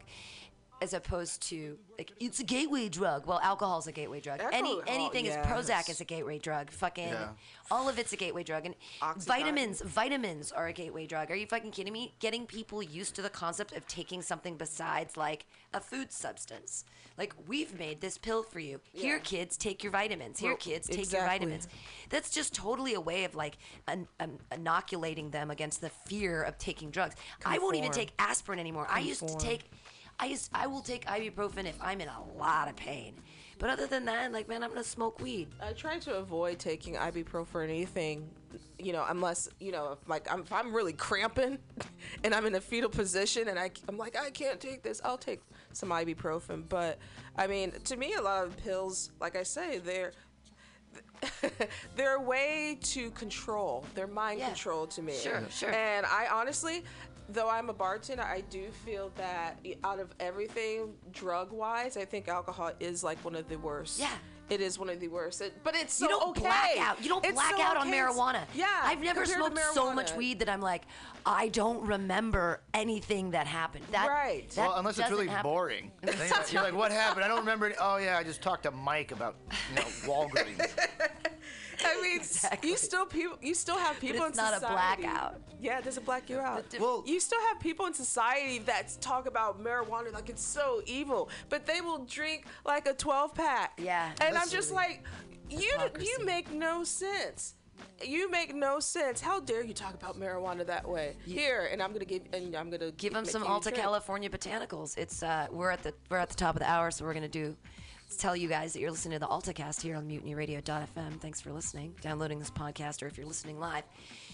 as opposed to like it's a gateway drug. Well, alcohol's a gateway drug. Any Alcohol, anything is Prozac is a gateway drug. Fucking Yeah. all of it's a gateway drug, and Oxycontin. vitamins vitamins are a gateway drug. Are you fucking kidding me? Getting people used to the concept of taking something besides like a food substance. Like we've made this pill for you. Here, kids, take your vitamins. Here, Well, kids, take your vitamins. That's just totally a way of like un- um, inoculating them against the fear of taking drugs. I won't even take aspirin anymore. I used to take, I I will take ibuprofen if I'm in a lot of pain. But other than that, like man, I'm gonna smoke weed. I try to avoid taking ibuprofen or anything, you know, unless you know, if like I'm, if I'm really cramping, and I'm in a fetal position, and I, I'm like I can't take this. I'll take some ibuprofen. But I mean, to me, a lot of pills, like I say, they're they're a way to control. They're mind Yeah. control to me. Sure, sure. And I honestly, though I'm a bartender, I do feel that out of everything drug wise, I think alcohol is like one of the worst. Yeah. It is one of the worst. It- but it's so you don't okay. black out. You don't It's black so out on okay. It's- marijuana. Yeah. I've never smoked so much weed that I'm like, I don't remember anything that happened. That, Right. that Well, unless it's really happen. boring. Then you're, you're like, what happened? I don't remember. Any- oh yeah, I just talked to Mike about you know Walgreens. I mean, Exactly. you still people, you still have people it's in not a society. blackout. Yeah, it doesn't black you out. Well- you still have people in society that talk about marijuana like it's so evil, but they will drink like a 12 pack. Yeah. and I'm just like, you hypocrisy. you make no sense. You make no sense. How dare you talk about marijuana that way? Here, and I'm gonna give, and I'm gonna Give them some Alta. California botanicals. It's uh, we're at the we're at the top of the hour, so we're gonna do tell you guys that you're listening to the AltaCast here on MutinyRadio.fm. Thanks for listening, downloading this podcast, or if you're listening live.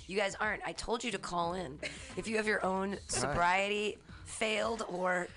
You guys aren't. I told you to call in. If you have your own sobriety failed or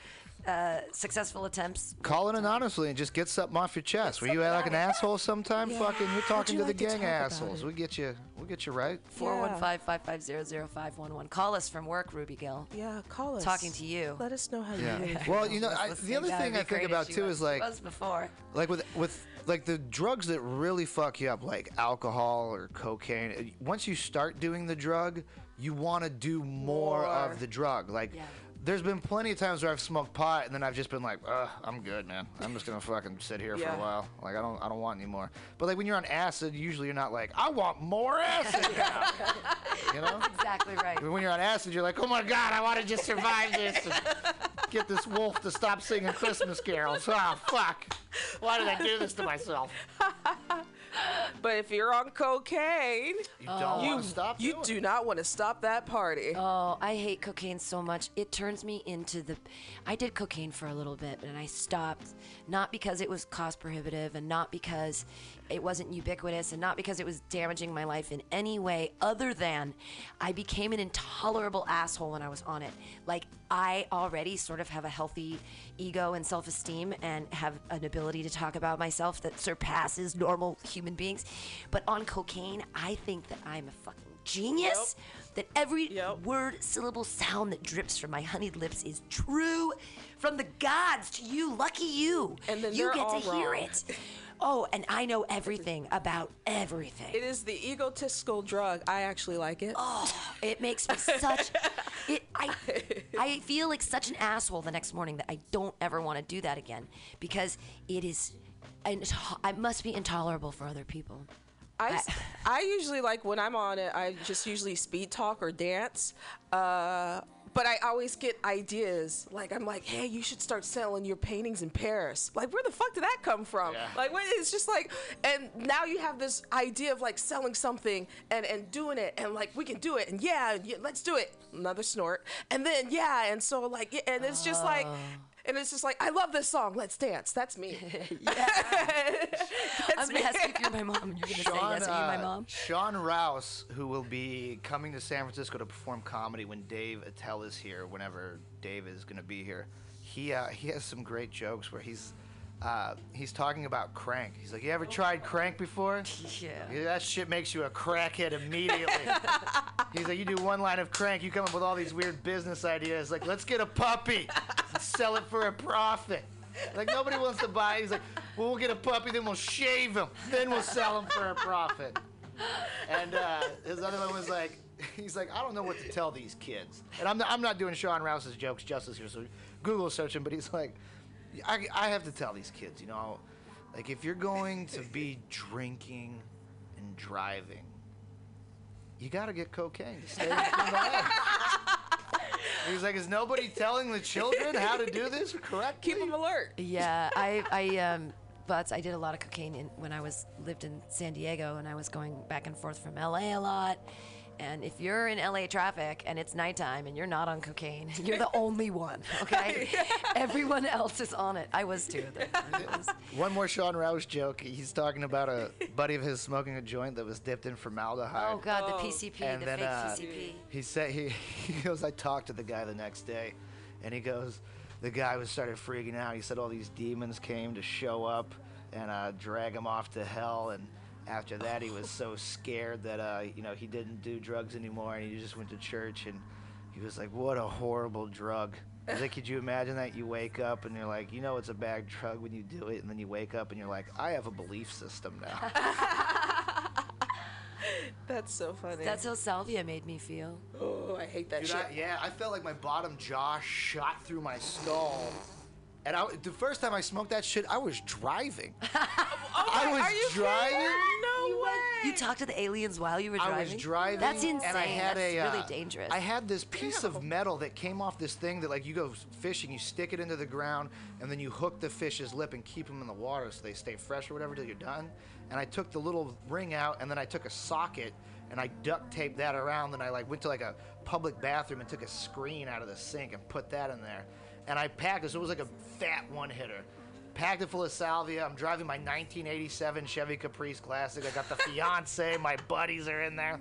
uh, successful attempts, Call in anonymously and just get something off your chest. Were you like an asshole sometime? Fucking, you're talking you to like the to gang talk assholes. We get you. We'll get you right. 415-550-0511. Call us from work, Ruby Gill. Yeah, call us. Talking to you. Let us know how Yeah. you do. Well, you know, I, the other thing I think about too was- is like, was before. like with with like the drugs that really fuck you up, like alcohol or cocaine. uh, Once you start doing the drug, you want to do more, More. of the drug. Like. Yeah. There's been plenty of times where I've smoked pot and then I've just been like, Ugh, I'm good, man. I'm just gonna fucking sit here for a while. Like I don't, I don't want any more. But like when you're on acid, usually you're not like, I want more acid now. you know? Exactly right. When you're on acid, you're like, oh my god, I want to just survive this and get this wolf to stop singing Christmas carols. Oh fuck! Why did I do this to myself? But if you're on cocaine, You don't you want to stop. you doing do it. not want to stop that party. Oh, I hate cocaine so much. It turns me into the. I did cocaine for a little bit, and I stopped. Not because it was cost prohibitive, and not because it wasn't ubiquitous, and not because it was damaging my life in any way other than I became an intolerable asshole when I was on it. Like, I already sort of have a healthy ego and self esteem and have an ability to talk about myself that surpasses normal human beings. But on cocaine, I think that I'm a fucking genius. That every Yep. word, syllable, sound that drips from my honeyed lips is true from the gods to you. Lucky you. And then you get to hear it. Oh, and I know everything about everything. It is the egotistical drug. I actually like it. Oh, it makes me such. It. I. I feel like such an asshole the next morning that I don't ever want to do that again because it is. And it must be intolerable for other people. I, I usually like when I'm on it. I just usually speed talk or dance. Uh, but I always get ideas. Like I'm like, hey, you should start selling your paintings in Paris. Like, where the fuck did that come from? Yeah. Like, what, it's just like, and now you have this idea of like selling something and and doing it, and like we can do it, and yeah, yeah let's do it. Another snort, and then yeah, and so like, yeah, and it's just like. And it's just like, I love this song. Let's dance. That's me. I'm gonna ask you if you're my mom, you're gonna say yes. Are you my uh, mom? Sean Rouse, who will be coming to San Francisco to perform comedy when Dave Attell is here, whenever Dave is going to be here, he uh, he has some great jokes where he's uh, he's talking about crank. He's like, "You ever tried crank before? Yeah. Yeah, that shit makes you a crackhead immediately." he's like, "You do one line of crank, you come up with all these weird business ideas. Like, let's get a puppy and sell it for a profit." Like nobody wants to buy. it. He's like, well, we'll get a puppy, then we'll shave him, then we'll sell him for a profit. And uh, his other one was like, he's like, I don't know what to tell these kids. And I'm not, I'm not doing Sean Rouse's jokes justice here, so Google search him. But he's like, I, I have to tell these kids, you know, like if you're going to be drinking and driving, you got to get cocaine to stay in the. He's like, is nobody telling the children how to do this correctly? Keep them alert. Yeah, I, I, um, but I did a lot of cocaine in, when I was lived in San Diego, and I was going back and forth from LA a lot. And if you're in LA traffic and it's nighttime and you're not on cocaine, you're the only one. Okay, everyone else is on it. I was too. Was- One more Sean Rouse joke. He's talking about a buddy of his smoking a joint that was dipped in formaldehyde. oh God, the Oh. PCP, and the then fake uh, PCP. he said he, he goes. I talked to the guy the next day, and he goes. The guy was started freaking out. He said all these demons came to show up and uh, drag him off to hell. And after that, he was so scared that uh, you know he didn't do drugs anymore, and he just went to church. And he was like, "What a horrible drug." He's like, could you imagine that you wake up and you're like, you know, it's a bad drug when you do it, and then you wake up and you're like, I have a belief system now. That's so funny. That's how salvia made me feel. oh, I hate that Dude, shit. I, yeah, I felt like my bottom jaw shot through my skull. And I, the first time I smoked that shit, I was driving. I was Are you driving. kidding? No No way. You talked to the aliens while you were driving. I was driving. That's insane. And I had That's a, really uh, dangerous. I had this piece of metal that came off this thing that, like, you go fishing, you stick it into the ground, and then you hook the fish's lip and keep them in the water so they stay fresh or whatever till you're done. And I took the little ring out, and then I took a socket and I duct taped that around. Then I like went to like a public bathroom and took a screen out of the sink and put that in there. And I packed it. So it was like a fat one hitter. Packed it full of salvia. I'm driving my 1987 Chevy Caprice Classic. I got the fiance. my buddies are in there.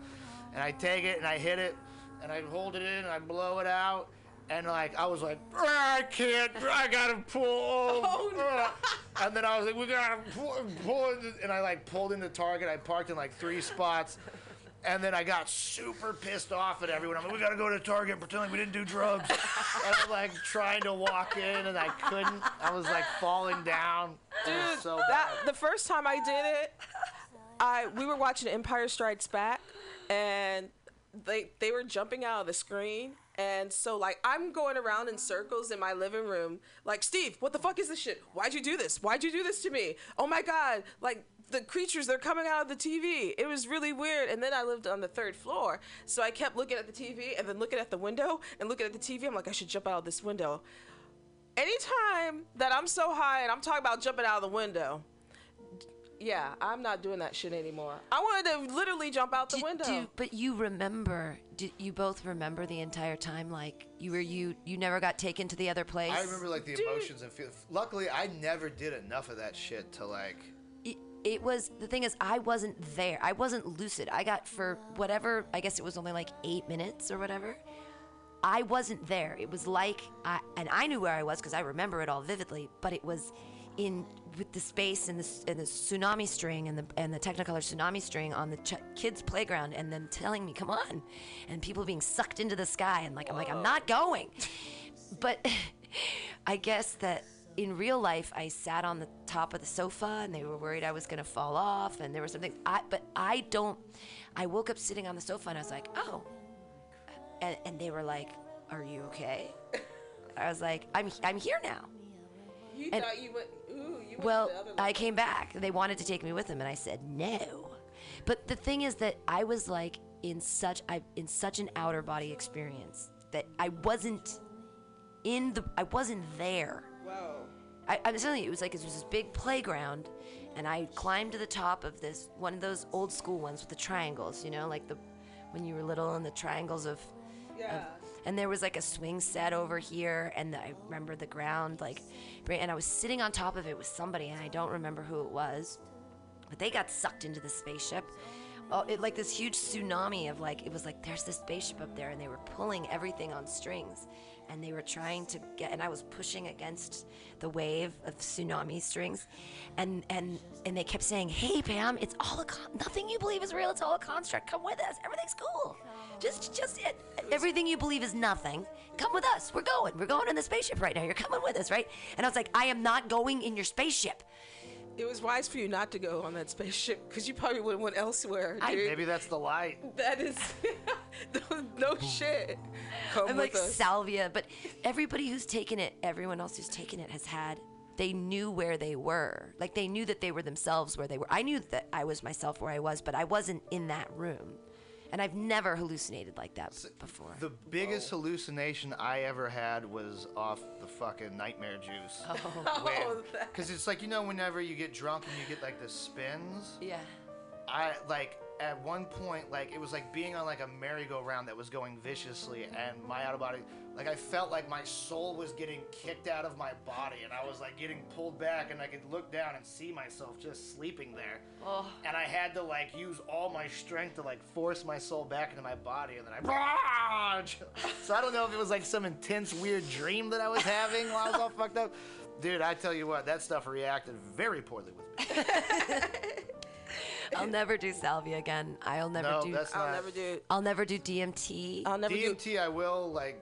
And I take it and I hit it and I hold it in and I blow it out. And like I was like, "Ah, I can't, I gotta pull. Oh, And then I was like, we gotta pull, pull. And I like pulled into Target. I parked in like three spots. And then I got super pissed off at everyone. I'm like, we gotta go to Target and pretend like we didn't do drugs. and I'm like trying to walk in and I couldn't. I was like falling down. It was Dude, so that bad. the first time I did it, I we were watching Empire Strikes Back, and they they were jumping out of the screen, and so like I'm going around in circles in my living room, like Steve, what the fuck is this shit? Why'd you do this? Why'd you do this to me? Oh my god, like. The creatures, they're coming out of the TV. It was really weird. And then I lived on the third floor. So I kept looking at the TV and then looking at the window and looking at the TV. I'm like, I should jump out of this window anytime that I'm so high and I'm talking about jumping out of the window, yeah, I'm not doing that shit anymore. I wanted to literally jump out the Do- window. do- but you remember? Do you both remember the entire time? Like you were you you never got taken to the other place. I remember like the emotions and feel. Luckily, I never did enough of that shit to like. It, was the thing is I wasn't there. I wasn't lucid. I got for oh. whatever. I guess it was only like eight minutes or whatever. I wasn't there. It was like, I, and I knew where I was because I remember it all vividly. But it was in with the space and the, and the tsunami string and the and the Technicolor tsunami string on the ch- kids' playground, and then telling me, "Come on," and people being sucked into the sky, and like I'm like I'm not going. But I guess that in real life, I sat on the top of the sofa, and they were worried I was gonna fall off, and there was something. I but I don't. I woke up sitting on the sofa, and I was like, "Oh." and, and they were like, "Are you okay?" I was like, "I'm I'm here now." you and- thought you went, ooh, you went Well, to the other I came back. They wanted to take me with them, and I said no. But the thing is that I was like in such I in such an outer body experience that I wasn't in the I wasn't there. Whoa. I, I'm telling you, it was like it was this big playground, and I climbed to the top of this one of those old school ones with the triangles, you know, like the when you were little and the triangles of. Yeah. and there was like a swing set over here, and I remember the ground like, and I was sitting on top of it with somebody, and I don't remember who it was, but they got sucked into the spaceship. Oh, it like this huge tsunami of like it was like there's this spaceship up there, and they were pulling everything on strings, and they were trying to get, and I was pushing against the wave of tsunami strings, and and and they kept saying, "Hey Pam, it's all a con- nothing you believe is real. It's all a construct. Come with us. Everything's cool. Just just it, everything you believe is nothing. Come with us. We're going. We're going in the spaceship right now. You're coming with us, right?" And I was like, "I am not going in your spaceship." It was wise for you not to go on that spaceship because you probably would have went elsewhere, I- dude. Maybe that's the light. that is no, no shit. Come I'm with like us. salvia, but everybody who's taken it, everyone else who's taken it has had. They knew where they were. Like they knew that they were themselves where they were. I knew that I was myself where I was, but I wasn't in that room. And I've never hallucinated like that before. The biggest oh. hallucination I ever had was off the fucking nightmare juice. Oh, oh that- Because it's like, you know, whenever you get drunk and you get like the spins, yeah. I like at one point, like it was like being on like a merry-go-round that was going viciously, and my out of body, like I felt like my soul was getting kicked out of my body, and I was like getting pulled back, and I could look down and see myself just sleeping there. Oh. And I had to like use all my strength to like force my soul back into my body, and then I. So I don't know if it was like some intense weird dream that I was having while I was all fucked up. Dude, I tell you what, that stuff reacted very poorly with me. I'll never do salvia again. I'll never No, do. that's I'll not. never do. I'll never do DMT. I'll never do. DMT, I will like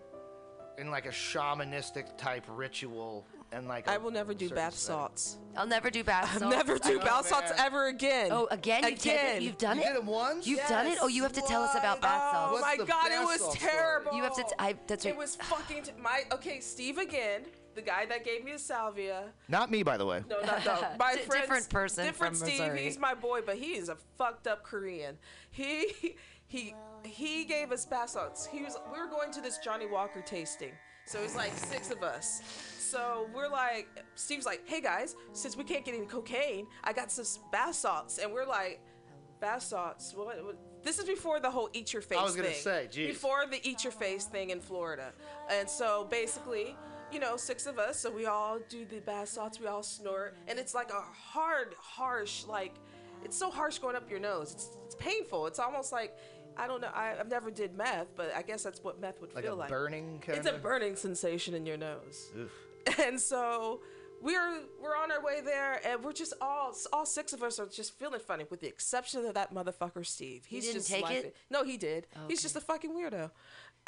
in like a shamanistic type ritual and like. I will never do bath setting. salts. I'll never do bath I'll salts. never do know, bath salts ever again. Oh, again? You've, done it? You've done You it? did it once. You've done it? Oh, you have to tell us about bath Oh salts. What's oh, my the god, it bath was salt story? terrible. You have to. T- I, that's It right. was fucking t- my okay. Steve again, the the guy that gave me a salvia. Not me, by the way. No, not no. My Di- friend's- different person Different from Steve. Missouri. He's my boy, but he is a fucked up Korean. He he he gave us bath salts. He was we were going to this Johnnie Walker tasting. So it was like six of us. So we're like, Steve's like, hey guys, since we can't get any cocaine, I got some bath salts, and we're like, bath salts. What? what? This is before the whole eat your face. I was gonna thing. say, geez. Before the eat your face thing in Florida, and so basically, you know, six of us, so we all do the bath salts, we all snort, and it's like a hard, harsh, like, it's so harsh going up your nose. It's, it's painful. It's almost like, I don't know. I, I've never did meth, but I guess that's what meth would Like feel a like. burning kind It's a burning sensation in your nose Oof. and so we're we're on our way there and we're just all all six of us are just feeling funny with the exception of that motherfucker steve he's didn't just take like it? no he did he's just a fucking weirdo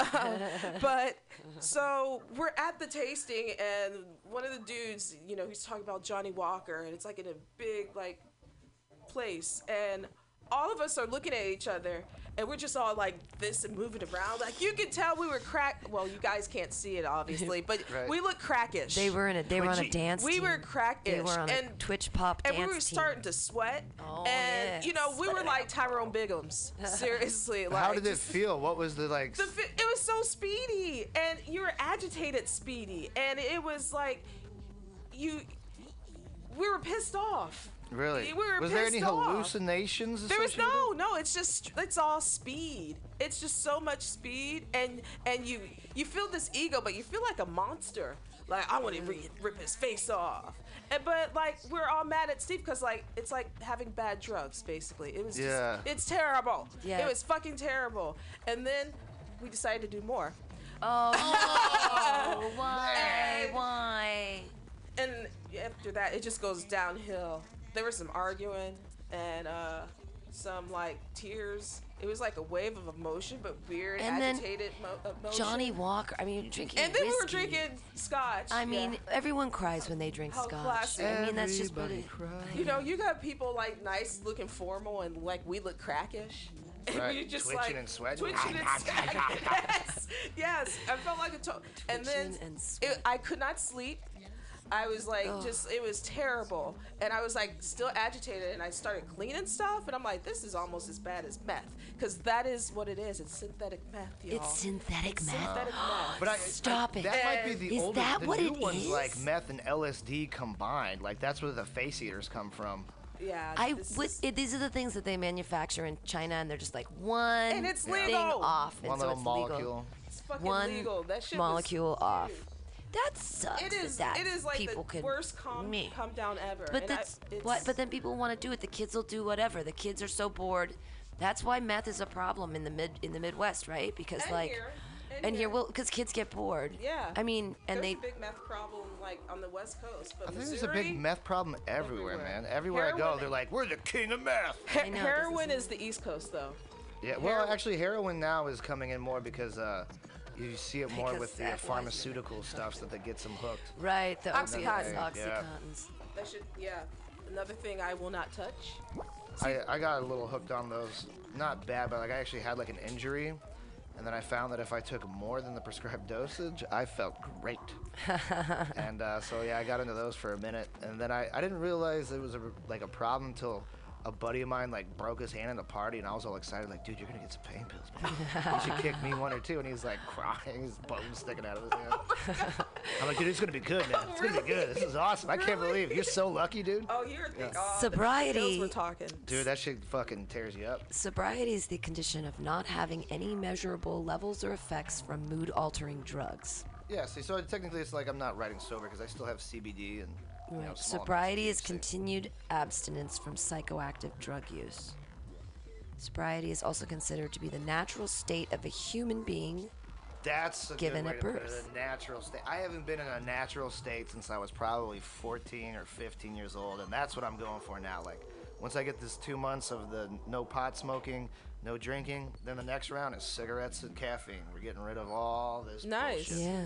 um, but so we're at the tasting and one of the dudes you know he's talking about johnnie walker and it's like in a big like place and all of us are looking at each other and we're just all like this and moving around like you can tell we were crack well you guys can't see it obviously but Right. we look crackish They were in a they were on a dance. we team. were crackish They were on and a Twitch pop and dance we were team. starting to sweat Oh, and you know yes. we were like tyrone biggums seriously like How did it feel? What was the like? the, fi- it was so speedy and you were agitated speedy and it was like you we were pissed off really? we were was there any off. hallucinations? there was no no it's just it's all speed it's just so much speed and and you you feel this ego but you feel like a monster like i want to rip, rip his face off and, but like we're all mad at steve because like it's like having bad drugs basically it was Yeah. just it's terrible Yeah. it was fucking terrible and then we decided to do more Oh, why? Why? and after that it just goes downhill there was some arguing and uh some like tears it was like a wave of emotion but weird And then agitated mo- emotion Johnnie Walker. I mean, drinking. and then we were drinking scotch I mean, yeah. everyone cries when they drink How scotch. classic. I mean, that's just what Everybody it. you know you got people like nice looking formal and like we look crackish and Right, we just twitching like and sweating. twitching and sweating. yes yes i felt like a to- and then and it, i could not sleep I was like, Ugh. just it was terrible, and I was like still agitated, and I started cleaning stuff, and I'm like, this is almost as bad as meth, because that is what it is. It's synthetic meth, y'all. It's synthetic It's meth. synthetic meth. But I, Stop I- it. That might be the Is older, that the what new it ones is? like meth and LSD combined. Like that's where the face eaters come from. yeah, I this would. is- It, these are the things that they manufacture in China, and they're just like one And it's thing legal. off, and One so little it's molecule. legal. it's fucking One legal. That shit molecule off. dude, That sucks. It is. That it is like people the could worst calm, me. calm down ever. But and I- that's it's- what. But then people want to do it. The kids will do whatever. The kids are so bored. That's why meth is a problem in the mid in the Midwest, right? Because And like, here, and and here, here. well, because kids get bored. Yeah. I mean, and There's they. There's a big meth problem like on the West Coast, but I think there's a big meth problem everywhere, Everywhere. man. Everywhere I go, they're like, "We're the king of meth." he- I know, heroin doesn't is the East Coast though. Yeah, well, Heroin- actually, heroin now is coming in more because uh, you see it more Because with the that was- pharmaceutical stuff that that gets them hooked. Right, the Oxycontin. opiates, Yeah. oxycontins. That should, yeah. Another thing I will not touch. I, I got a little hooked on those. Not bad, but like I actually had like an injury, and then I found that if I took more than the prescribed dosage, I felt great. and uh, so yeah, I got into those for a minute, and then I, I didn't realize it was a, like a problem until a buddy of mine like broke his hand in the party, and I was all excited like, dude, you're gonna get some pain pills, man. you should kick me one or two, and he's like crying, his bone sticking out of his hand. I'm like, dude, it's gonna be good, man. It's gonna be good. This is awesome. I can't believe it. you're so lucky, dude. Oh, you're yeah. oh, Sobriety. We're talking. Dude, that shit fucking tears you up. Sobriety is the condition of not having any measurable levels or effects from mood altering drugs. Yeah, see, so technically it's like I'm not writing sober because I still have CBD and you know, Sobriety is continued abstinence from psychoactive drug use. Sobriety is also considered to be the natural state of a human being. That's a given good way at to put it, birth. a natural state. I haven't been in a natural state since I was probably 14 or 15 years old, and that's what I'm going for now. Like, once I get this two months of the no pot smoking, no drinking, then the next round is cigarettes and caffeine. We're getting rid of all this. Nice. bullshit. Yeah.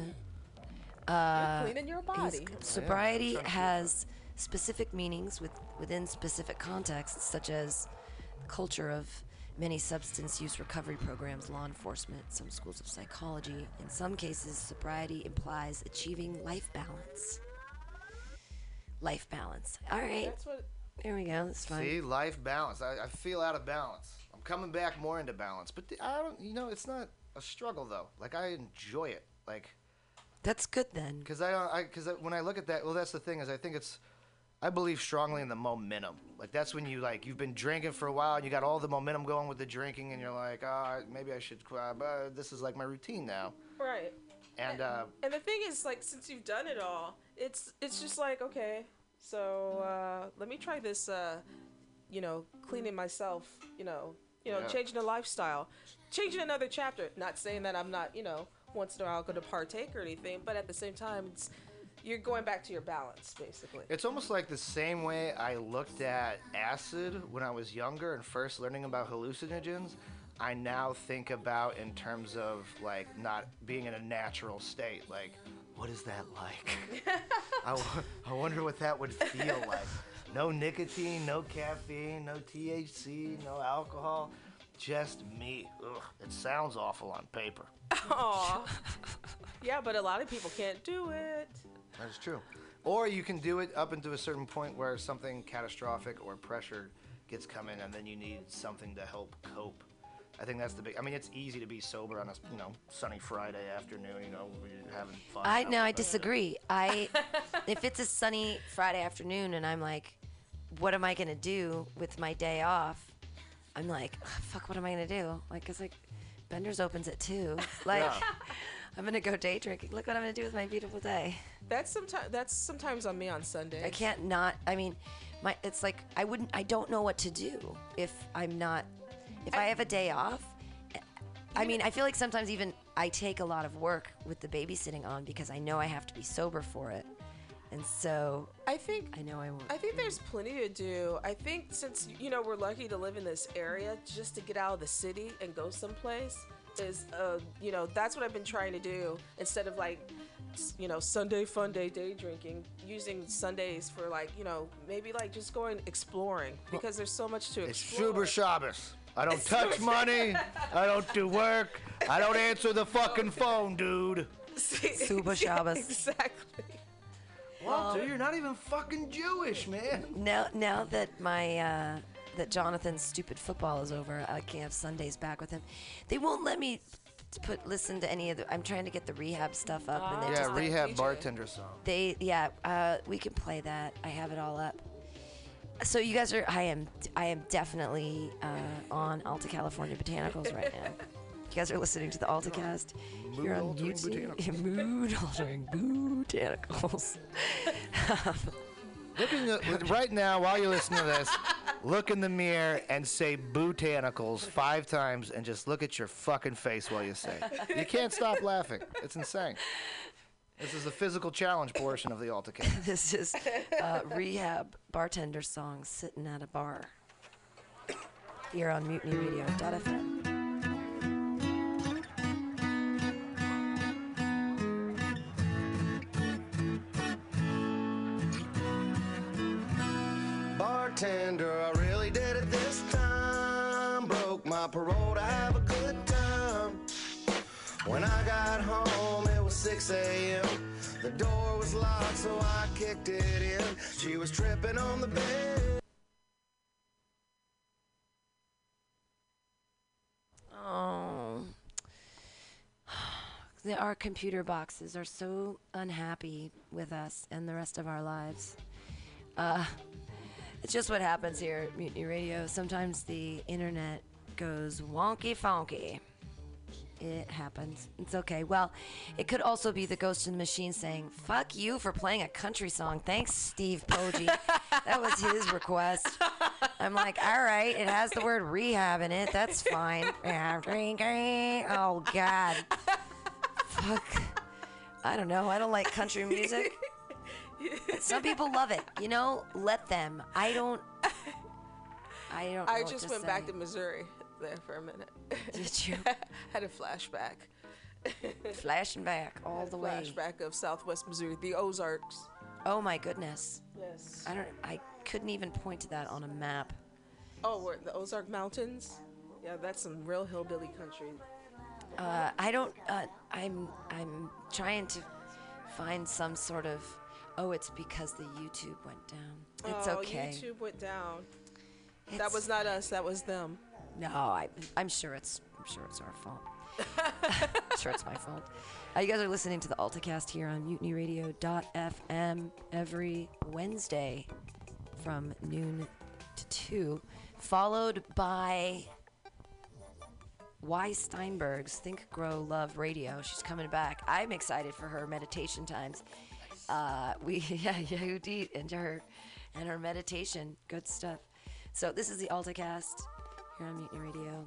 You're uh, cleaning your body. sobriety trying to keep has specific meanings with, within specific contexts, such as culture of many substance use recovery programs, law enforcement, some schools of psychology. In some cases, sobriety implies achieving life balance. Life balance. All right. That's what. There we go. That's fine. See, life balance. I, I feel out of balance. I'm coming back more into balance, but the, I don't. You know, it's not a struggle though. Like I enjoy it. Like That's good then. because I don't. I because when I look at that, well, that's the thing is I think it's. I believe strongly in the momentum. Like that's when you like you've been drinking for a while and you got all the momentum going with the drinking and you're like, ah, maybe I should. Uh, but this is like my routine now. Right. And uh, And the thing is, like, since you've done it all, it's it's just like, okay, so uh, let me try this. Uh, you know, cleaning myself. You know, you know, Yeah. changing the lifestyle, changing another chapter. Not saying that I'm not, you know, once in a while going to partake or anything, but at the same time, it's you're going back to your balance, basically. It's almost like the same way I looked at acid when I was younger and first learning about hallucinogens. I now think about in terms of like not being in a natural state. Like, what is that like? I, w- I wonder what that would feel like. No nicotine, no caffeine, no THC, no alcohol, just me. Ugh, it sounds awful on paper. Aw. yeah, but a lot of people can't do it. That is true. Or you can do it up into a certain point where something catastrophic or pressure gets coming, and then you need something to help cope. I think that's the big. I mean, it's easy to be sober on a you know sunny Friday afternoon. You know, when you're having fun. I out no, I and about. Uh, disagree. I if it's a sunny Friday afternoon and I'm like, what am I gonna do with my day off? I'm like, "Ah, fuck, what am I gonna do? Like, cause like, Bender's opens at two. Like, Yeah. I'm gonna go day drinking. Look what I'm gonna do with my beautiful day. That's sometimes that's sometimes on me on Sunday. I can't not. I mean, my it's like I wouldn't. I don't know what to do if I'm not. If I, have a day off. I mean, I feel like sometimes even I take a lot of work with the babysitting on because I know I have to be sober for it, and so I think I know I won't. I think there's plenty to do. I think since you know we're lucky to live in this area, just to get out of the city and go someplace is, uh, you know, that's what I've been trying to do instead of like, you know, Sunday fun day day drinking. Using Sundays for like, you know, maybe like just going exploring because there's so much to It's explore. Shomer Shabbos. I don't touch money. I don't do work. I don't answer the fucking phone, dude. Shomer Shabbos. exactly. Well, dude, you're not even fucking Jewish, man. Now, now that my uh, that Jonathan's stupid football is over, I can have Sundays back with him. They won't let me t- put listen to any of the. I'm trying to get the rehab stuff up, and they Yeah, just rehab bartender song. they yeah. Uh, we can play that. I have it all up. So you guys are. I am. I am definitely uh, on Alta California Botanicals right now. You guys are listening to the AltaCast. You're on YouTube. Mood altering botanicals. Look in the, right now, while you're listening to this, look in the mirror and say botanicals five times and just look at your fucking face while you say it. You can't stop laughing. It's insane. This is the physical challenge portion of the AltaCast. this is uh, rehab bartender song sitting at a bar here on Mutiny mutinyradio.fm Bartender, I really did it this time. Broke my parole to have a good time. When I got home, it was 6 a.m. The door was locked, so I kicked it in. She was tripping on the bed. oh our computer boxes are so unhappy with us and the rest of our lives uh, it's just what happens here at mutiny radio sometimes the internet goes wonky funky It happens. It's okay. Well, it could also be the ghost in the machine saying, fuck you for playing a country song. Thanks, Steve Poggi. that was his request. I'm like, all right, it has the word rehab in it. That's fine. Oh, God. Fuck. I don't know. I don't like country music. Some people love it. You know, let them. I don't. I don't. Know I just went say. back to Missouri there for a minute. Did you? Had a flashback. Flashing back all the way. Flashback of Southwest Missouri, the Ozarks. Oh my goodness. Yes. I don't. I couldn't even point to that on a map. Oh, where the Ozark Mountains? Yeah, that's some real hillbilly country. Uh, I don't. Uh, I'm. I'm trying to find some sort of. Oh, it's because the YouTube went down. It's oh, okay. YouTube went down. that was not us. That was them. No, I, I'm sure it's. I'm sure it's our fault. I'm sure it's my fault. Uh, you guys are listening to the AltaCast here on MutinyRadio.fm every Wednesday from noon to two, followed by Y Steinberg's Think, Grow, Love Radio. She's coming back. I'm excited for her meditation times. Uh, we yeah, Yehudit and her and her meditation, good stuff. So this is the AltaCast here on Mutiny Radio.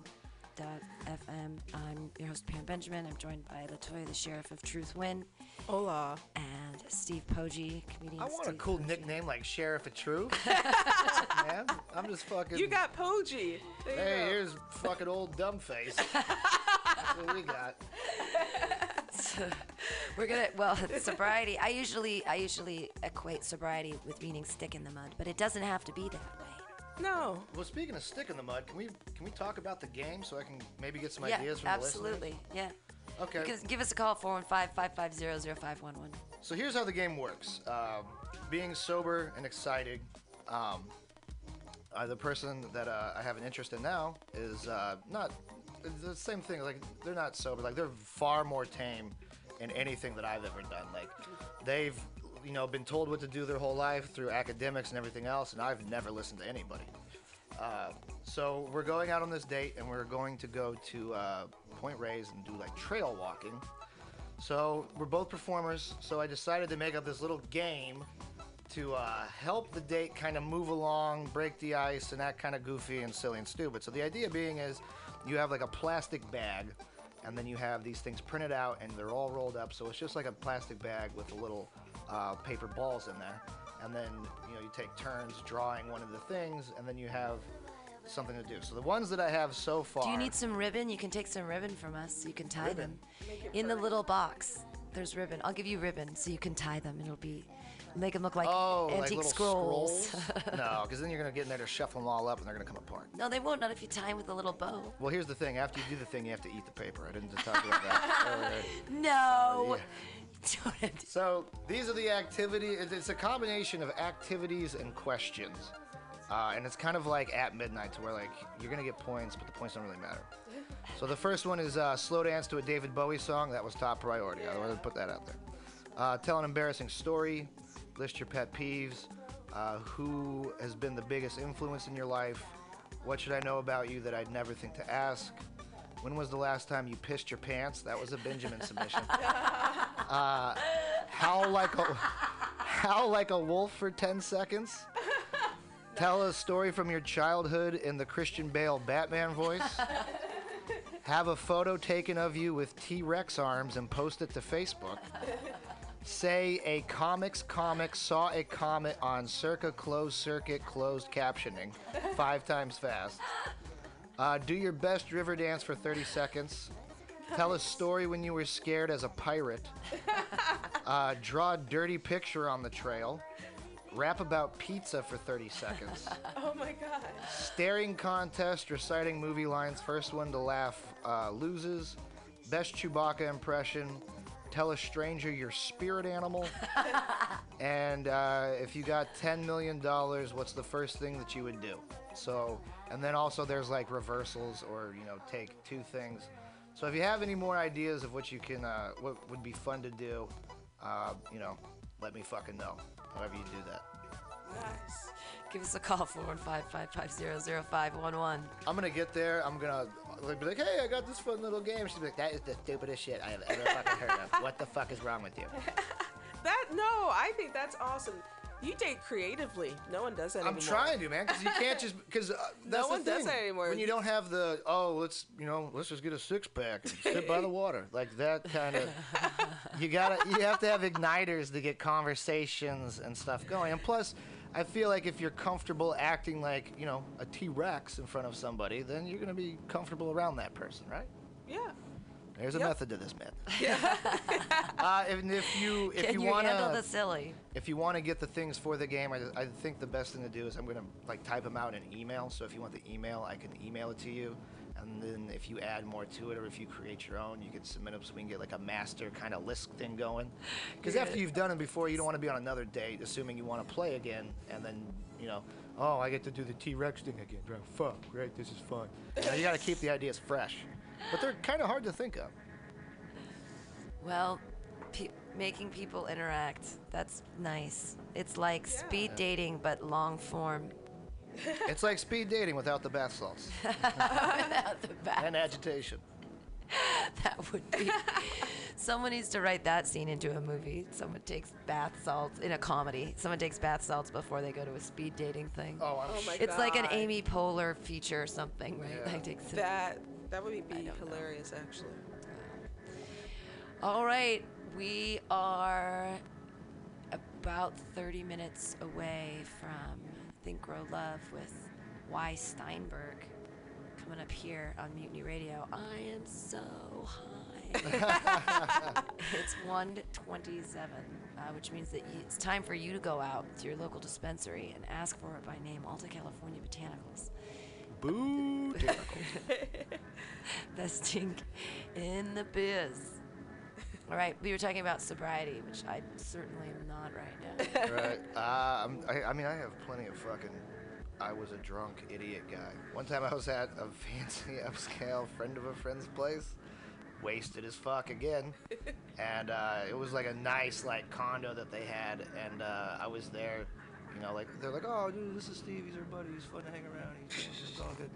FM. I'm your host Pam Benjamin. I'm joined by Latoya, the sheriff of Truth Win, Hola. and Steve Poggi, comedian. I want a cool Poggi. nickname like Sheriff of Truth. Man, I'm just fucking. You got Poggi. There you Hey, go. here's fucking old dumb face. That's what we got. We're gonna well sobriety. I usually I usually equate sobriety with meaning stick in the mud, but it doesn't have to be that way. No. Well, speaking of stick in the mud, can we can we talk about the game so I can maybe get some yeah, ideas from absolutely. Yeah. the listeners? Okay. Give, give us a call 415-550-0511. So here's how the game works. Um, being sober and excited, um, uh, the person that uh, I have an interest in now is uh, not the same thing. Like they're not sober. Like they're far more tame in anything that I've ever done. Like they've you know been told what to do their whole life through academics and everything else, and I've never listened to anybody. Uh, so we're going out on this date, and we're going to go to uh, Point Reyes and do like trail walking. So we're both performers. So I decided to make up this little game to uh, help the date kind of move along, break the ice, and act kind of goofy and silly and stupid. So the idea being is you have like a plastic bag, and then you have these things printed out, and they're all rolled up. So it's just like a plastic bag with a little uh, paper balls in there. And then you know you take turns drawing one of the things, and then you have something to do. So the ones that I have so far. Do you need some ribbon? You can take some ribbon from us. You can tie Ribbon? them in the little box. There's ribbon. I'll give you ribbon so you can tie them. It'll be make them look like Oh, antique little scrolls. scrolls? no, because then you're gonna get in there to shuffle them all up, and they're gonna come apart. no, they won't. Not if you tie them with a little bow. Well, here's the thing. After you do the thing, you have to eat the paper. I didn't just talk about that. earlier. No. So these are the activity. It's a combination of activities and questions, uh, and it's kind of like at midnight, to where like you're gonna get points, but the points don't really matter. So the first one is uh, slow dance to a David Bowie song. That was top priority. I wanted to put that out there. Uh, tell an embarrassing story. List your pet peeves. Uh, who has been the biggest influence in your life? What should I know about you that I'd never think to ask? When was the last time you pissed your pants? That was a Benjamin submission. Uh, howl like a howl like a wolf for 10 seconds. Tell a story from your childhood in the Christian Bale Batman voice. Have a photo taken of you with T-Rex arms and post it to Facebook. Say a comics comic saw a comet on circa closed circuit closed captioning five times fast. Uh, do your best river dance for 30 seconds. Tell a story when you were scared as a pirate. Uh, draw a dirty picture on the trail. Rap about pizza for 30 seconds. Oh my god. Staring contest, reciting movie lines. First one to laugh uh, loses. Best Chewbacca impression. Tell a stranger your spirit animal. and uh, if you got $10 million, what's the first thing that you would do? So, and then also there's like reversals or, you know, take two things. So if you have any more ideas of what you can, uh, what would be fun to do, uh, you know, let me fucking know. However you do that. Nice. Give us a call 415-550-0511. I'm gonna get there. I'm gonna be like, "Hey, I got this fun little game." She's like, "That is the stupidest shit I have ever fucking heard of. What the fuck is wrong with you?" That no, I think that's awesome. You date creatively. No one does that anymore. I'm anymore. trying to, man, because you can't just because uh, that's one the does that anymore. When you don't have the oh, let's you know, let's just get a six pack and sit by the water like that kind of. You gotta, you have to have igniters to get conversations and stuff going. And plus, I feel like if you're comfortable acting like you know a T Rex in front of somebody, then you're gonna be comfortable around that person, right? Yeah. There's a Yep. method to this, man. uh, and if you if Can you you want handle the to silly? if you want to get the things for the game, I, I think the best thing to do is I'm gonna like type them out in email. So if you want the email, I can email it to you, And then if you add more to it, or if you create your own, you can submit them so we can get like a master kind of list thing going. Because after you've done it before, you don't want to be on another date, assuming you want to play again, and then you know, oh, I get to do the T-Rex thing again. Right? Fuck, right? This is fun. You, know, you got to keep the ideas fresh, but they're kind of hard to think of. Well, pe- making people interact. That's nice. It's like speed dating, but long form. It's like speed dating without the bath salts Without the back. and agitation. That would be. Someone needs to write that scene into a movie. Someone takes bath salts in a comedy. Someone takes bath salts before they go to a speed dating thing. Oh, I'm Oh my it's like an Amy Poehler feature or something, right? Yeah. Like takes it. That that would be don't know. hilarious, actually. All right, we are about 30 minutes away from Think Grow Love with Y. Steinberg coming up here on Mutiny Radio. I am so high. it's 127, uh, which means that it's time for you to go out to your local dispensary and ask for it by name, Alta California Botanicals. Boo. Best stink in the biz. All right, we were talking about sobriety, which I certainly am not right now. right. Uh, I'm, I, I mean, I have plenty of fucking. I was a drunk idiot guy. One time I was at a fancy upscale friend of a friend's place, wasted as fuck again, and uh, it was like a nice like condo that they had, and uh, I was there. You know, like they're like, oh, dude, this is Steve. He's our buddy. He's fun to hang around. He's, it's all good.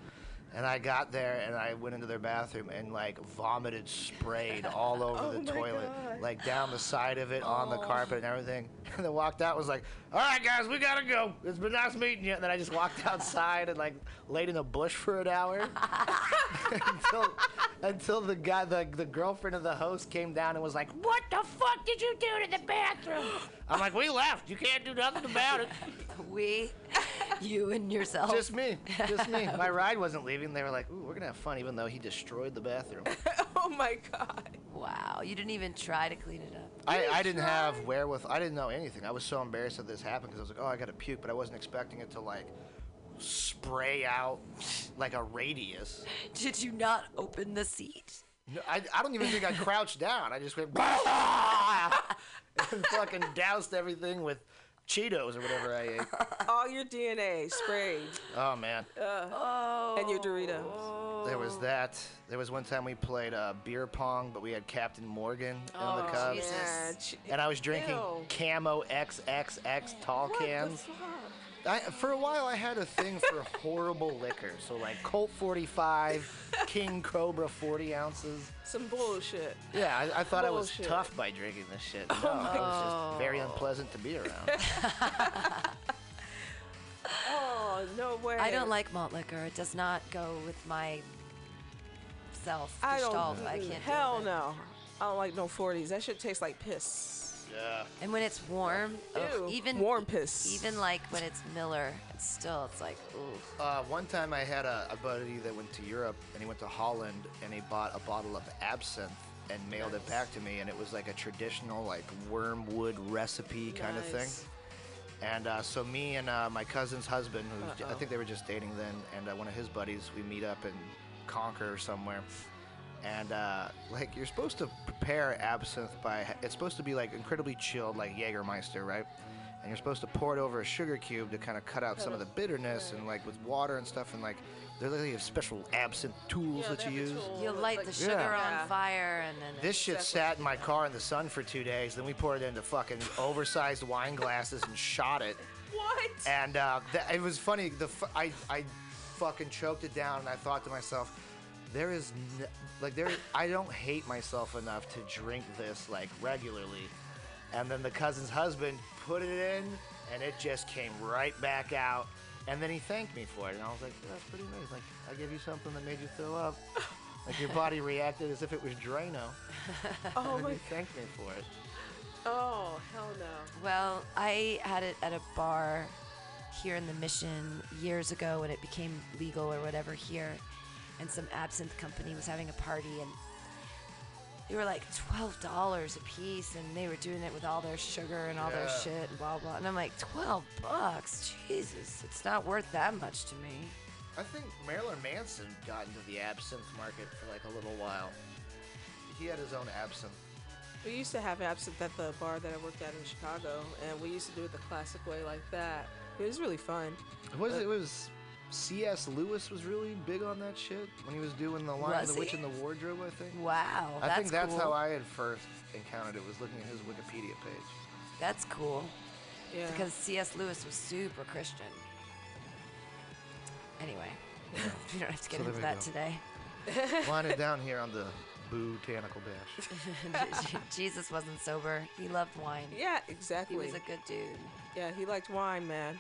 And I got there and I went into their bathroom and like vomited, sprayed all over Oh the toilet, God. like down the side of it, on the carpet and everything. Oh. And then walked out was like, all right, guys, we gotta go. It's been nice meeting you. And then I just walked outside and like laid in a bush for an hour until until the guy, the the girlfriend of the host came down and was like, what the fuck did you do to the bathroom? I'm like, we left. You can't do nothing about it. we, you and yourself. Just me, just me. My ride wasn't leaving. They were like, ooh, we're gonna have fun, even though he destroyed the bathroom. oh my god. wow, you didn't even try to clean it up. I, I didn't have wherewithal. I didn't know anything. I was so embarrassed that this happened because I was like, oh, I got to puke, but I wasn't expecting it to like spray out like a radius. Did you not open the seat? No, I, I don't even think I crouched down. I just went and fucking doused everything with Cheetos or whatever I ate. All your DNA sprayed Oh man, Oh. and your Doritos. there was that. There was one time we played uh, beer pong, but we had Captain Morgan in the Oh, Cubs. Jesus. And I was drinking Ew. Camo XXX tall What the cans. fuck? I, for a while, I had a thing for horrible liquor. So, like Colt 45, King Cobra 40 ounces. Some bullshit. Yeah, I, I thought I was tough by drinking this shit. Oh no, it was just very unpleasant to be around. Oh no way. I don't like malt liquor. It does not go with my self. I don't. I can't. Hell deal it. no. I don't like no 40s. That shit tastes like piss. Yeah. And when it's warm, ugh, even warm piss. Even like when it's Miller, it's still it's like ooh. Uh, one time I had a, a buddy that went to Europe and he went to Holland and he bought a bottle of absinthe and mailed it back to me and it was like a traditional like wormwood recipe kind of thing. Nice. And uh, so me and uh, my cousin's husband, who I think they were just dating then, and uh, one of his buddies, we meet up in Concord or somewhere. And uh, like you're supposed to prepare absinthe by it's supposed to be like incredibly chilled, like Jägermeister, right? And you're supposed to pour it over a sugar cube to kind of cut out some of the bitterness and like with water and stuff. And like there's like have special absinthe tools Yeah, that you use. the. You light the sugar Yeah. on fire and then This shit sat in my car in the sun for two days. Then we poured it into fucking oversized wine glasses and shot it. What? And uh, th- it was funny. The f- I I fucking choked it down, and I thought to myself, there is n- like there. I don't hate myself enough to drink this like regularly. And then the cousin's husband put it in, and it just came right back out. And then he thanked me for it, and I was like, that's pretty nice. Like I gave you something that made you throw up. Like your body reacted as if it was Drano. oh and my. he thanked me for it. Oh hell no. Well, I had it at a bar here in the Mission years ago when it became legal or whatever here, and some absinthe company was having a party and they were like twelve dollars a piece, and they were doing it with all their sugar and all their shit and blah blah. And I'm like, twelve bucks, Jesus, it's not worth that much to me. I think Marilyn Manson got into the absinthe market for like a little while. He had his own absinthe. We used to have absinthe at the bar that I worked at in Chicago, and we used to do it the classic way like that. It was really fun. Was it, it was C.S. Lewis was really big on that shit when he was doing the line Was "The Witch he? in the Wardrobe." I think. Wow, I that's think that's cool. how I had first encountered it. Was looking at his Wikipedia page. That's cool. Yeah. Because C.S. Lewis was super Christian. Anyway, we don't have to get So into that go. today. Line it down here on the botanical dash. Jesus wasn't sober. He loved wine. yeah, exactly. He was a good dude. yeah, he liked wine, man.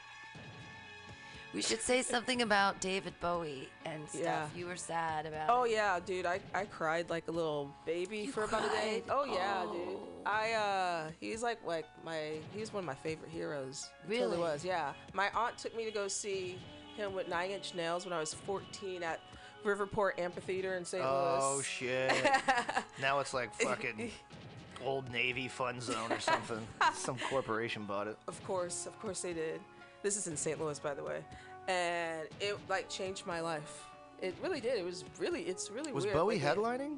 We should say something about David Bowie and stuff. Yeah. You were sad about Oh it. yeah, dude, I, I cried like a little baby You for about a day. Oh yeah, dude. Oh. I uh he's like like my he's one of my favorite heroes. He totally Really? was, yeah. My aunt took me to go see him with Nine Inch Nails when I was 14 at Riverport Amphitheater in St. Oh Louis. Oh shit! now it's like fucking old Navy fun zone or something. Some corporation bought it. Of course, of course they did. This is in St. Louis, by the way, and it like changed my life. It really did. It was really, it's really Was weird. Bowie like, headlining?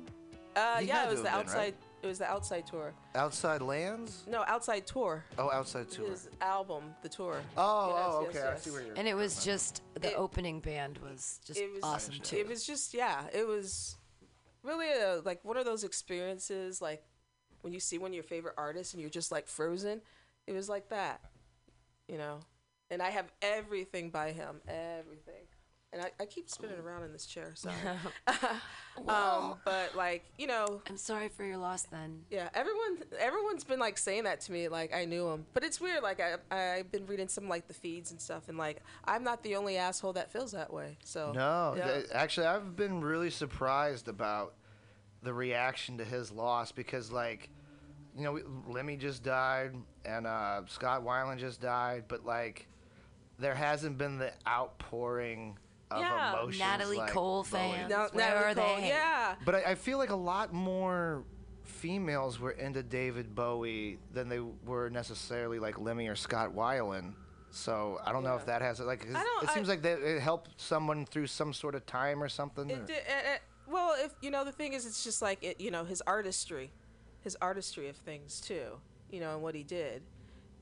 Uh, He yeah, it was the have been, outside. right? It was the outside tour. Outside Lands? No, outside tour. Oh, outside tour. His album, the tour. Oh, Yes, oh, yes, okay. I see where you're. And it was just the It- opening band was just It was awesome too. It was just yeah. It was really a, like one of those experiences like when you see one of your favorite artists and you're just like frozen. It was like that, you know. And I have everything by him, everything. And I, I keep spinning around in this chair, so. um, but like you know, I'm sorry for your loss then. yeah, everyone everyone's been like saying that to me, like I knew him. But it's weird, like I I've been reading some like the feeds and stuff, and like I'm not the only asshole that feels that way. So No, yeah. th- actually, I've been really surprised about the reaction to his loss because, like, you know, we- Lemmy just died and uh, Scott Weiland just died, but like, there hasn't been the outpouring of Yeah. emotions. Natalie like Cole Bowie. fans. Now- Where Natalie are Cole, they? Yeah. But I, I feel like a lot more females were into David Bowie than they were necessarily like Lemmy or Scott Weiland. So I don't know if that has like 'cause I it seems I- like that it helped someone through some sort of time or something. or- It did, it, it, well, if you know, the thing is, it's just like it, you know, his artistry, his artistry of things too, you know, and what he did,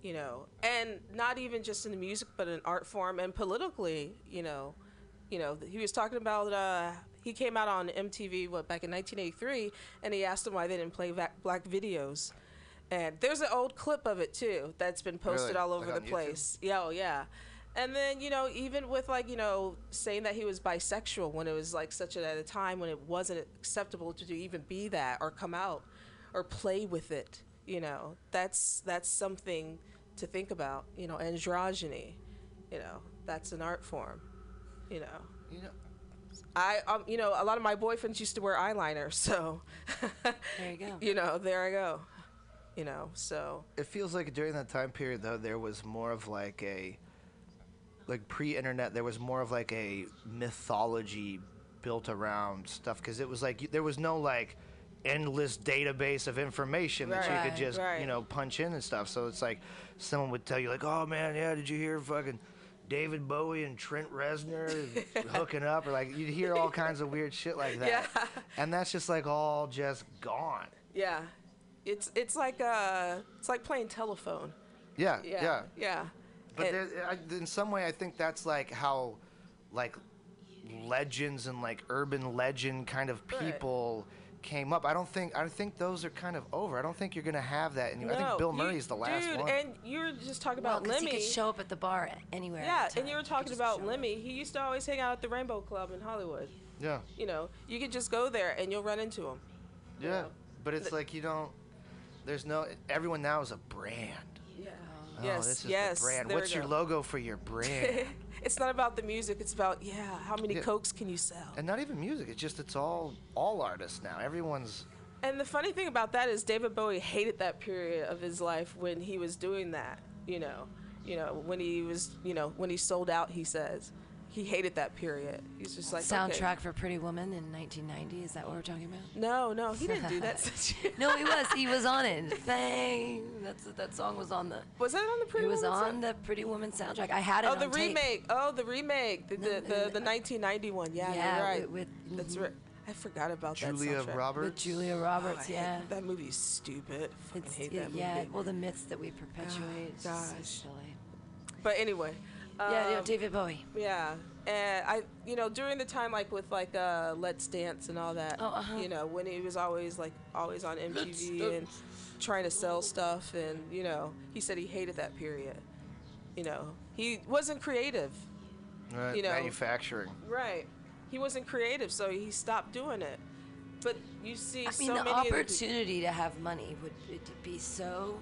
you know, and not even just in the music, but in art form and politically, you know, you know, he was talking about. Uh, he came out on MTV what back in 1983, and he asked them why they didn't play black videos. And there's an old clip of it too that's been posted Really? all over Like the on YouTube? place. Yeah, oh yeah. And then, you know, even with like, you know, saying that he was bisexual when it was like such a, at a time when it wasn't acceptable to even be that or come out or play with it, you know, that's that's something to think about, you know, androgyny, you know, that's an art form, you know. you know, I um, you know, a lot of my boyfriends used to wear eyeliner, so There you go. you know, there I go. You know, so it feels like during that time period though there was more of like a like pre-internet there was more of like a mythology built around stuff because it was like there was no like endless database of information that you could just right. you know punch in and stuff so it's like someone would tell you like oh man yeah did you hear fucking David Bowie and Trent Reznor hooking up or like you'd hear all kinds of weird shit like that Yeah. and that's just like all just gone yeah. It's it's like uh it's like playing telephone. yeah Yeah. yeah Yeah. But And- there, I, in some way, I think that's like how, like, legends and like urban legend kind of Right. People came up. I don't think I think those are kind of over. I don't think you're gonna have that anymore. I think No, Bill you- Murray's the last dude, one. and you were just talking Well, about 'cause he could show up at the bar anywhere. yeah, and you were talking about show up. Lemmy. He used to always hang out at the Rainbow Club in Hollywood. yeah, You know, you could just go there and you'll run into him. yeah. know, But it's like you don't. There's no. Everyone now is a brand. Yeah. Oh, oh yes. this is yes. the brand. What's your go. logo for your brand? It's not about the music. It's about yeah, how many Yeah. cokes can you sell? and not even music. It's just it's all all artists now. Everyone's. And the funny thing about that is David Bowie hated that period of his life when he was doing that. You know, you know when he was, you know, when he sold out. He says he hated that period. He's just like okay. Soundtrack for Pretty Woman in 1990. Is that what we're talking about? No, no, he didn't do that. No, he was. He was on it. Fame. That's that song was on the. was that on the Pretty It was Woman on the Pretty Woman soundtrack. I had it Oh, on the tape. remake. Oh, the remake. The the, the, the 1990 one. Yeah, Yeah, you're right. with- with- That's mm-hmm. right. I forgot about Julia that soundtrack. Roberts. With Julia Roberts, Oh, I Roberts. hate- yeah. That movie's stupid. Fucking It's, hate it- that movie. yeah. Well, the myths that we perpetuate. Oh, it's just so gosh. silly. But anyway. Yeah, yeah, um, David Bowie. Yeah, and I, you know, during the time like with like uh, Let's Dance and all that, Oh, uh-huh. you know, when he was always like always on MTV and trying to sell stuff, and you know, he said he hated that period. You know, he wasn't creative. Right, you know- manufacturing. Right. He wasn't creative, so he stopped doing it. But you see I mean, so the many of the opportunity to have money would be so.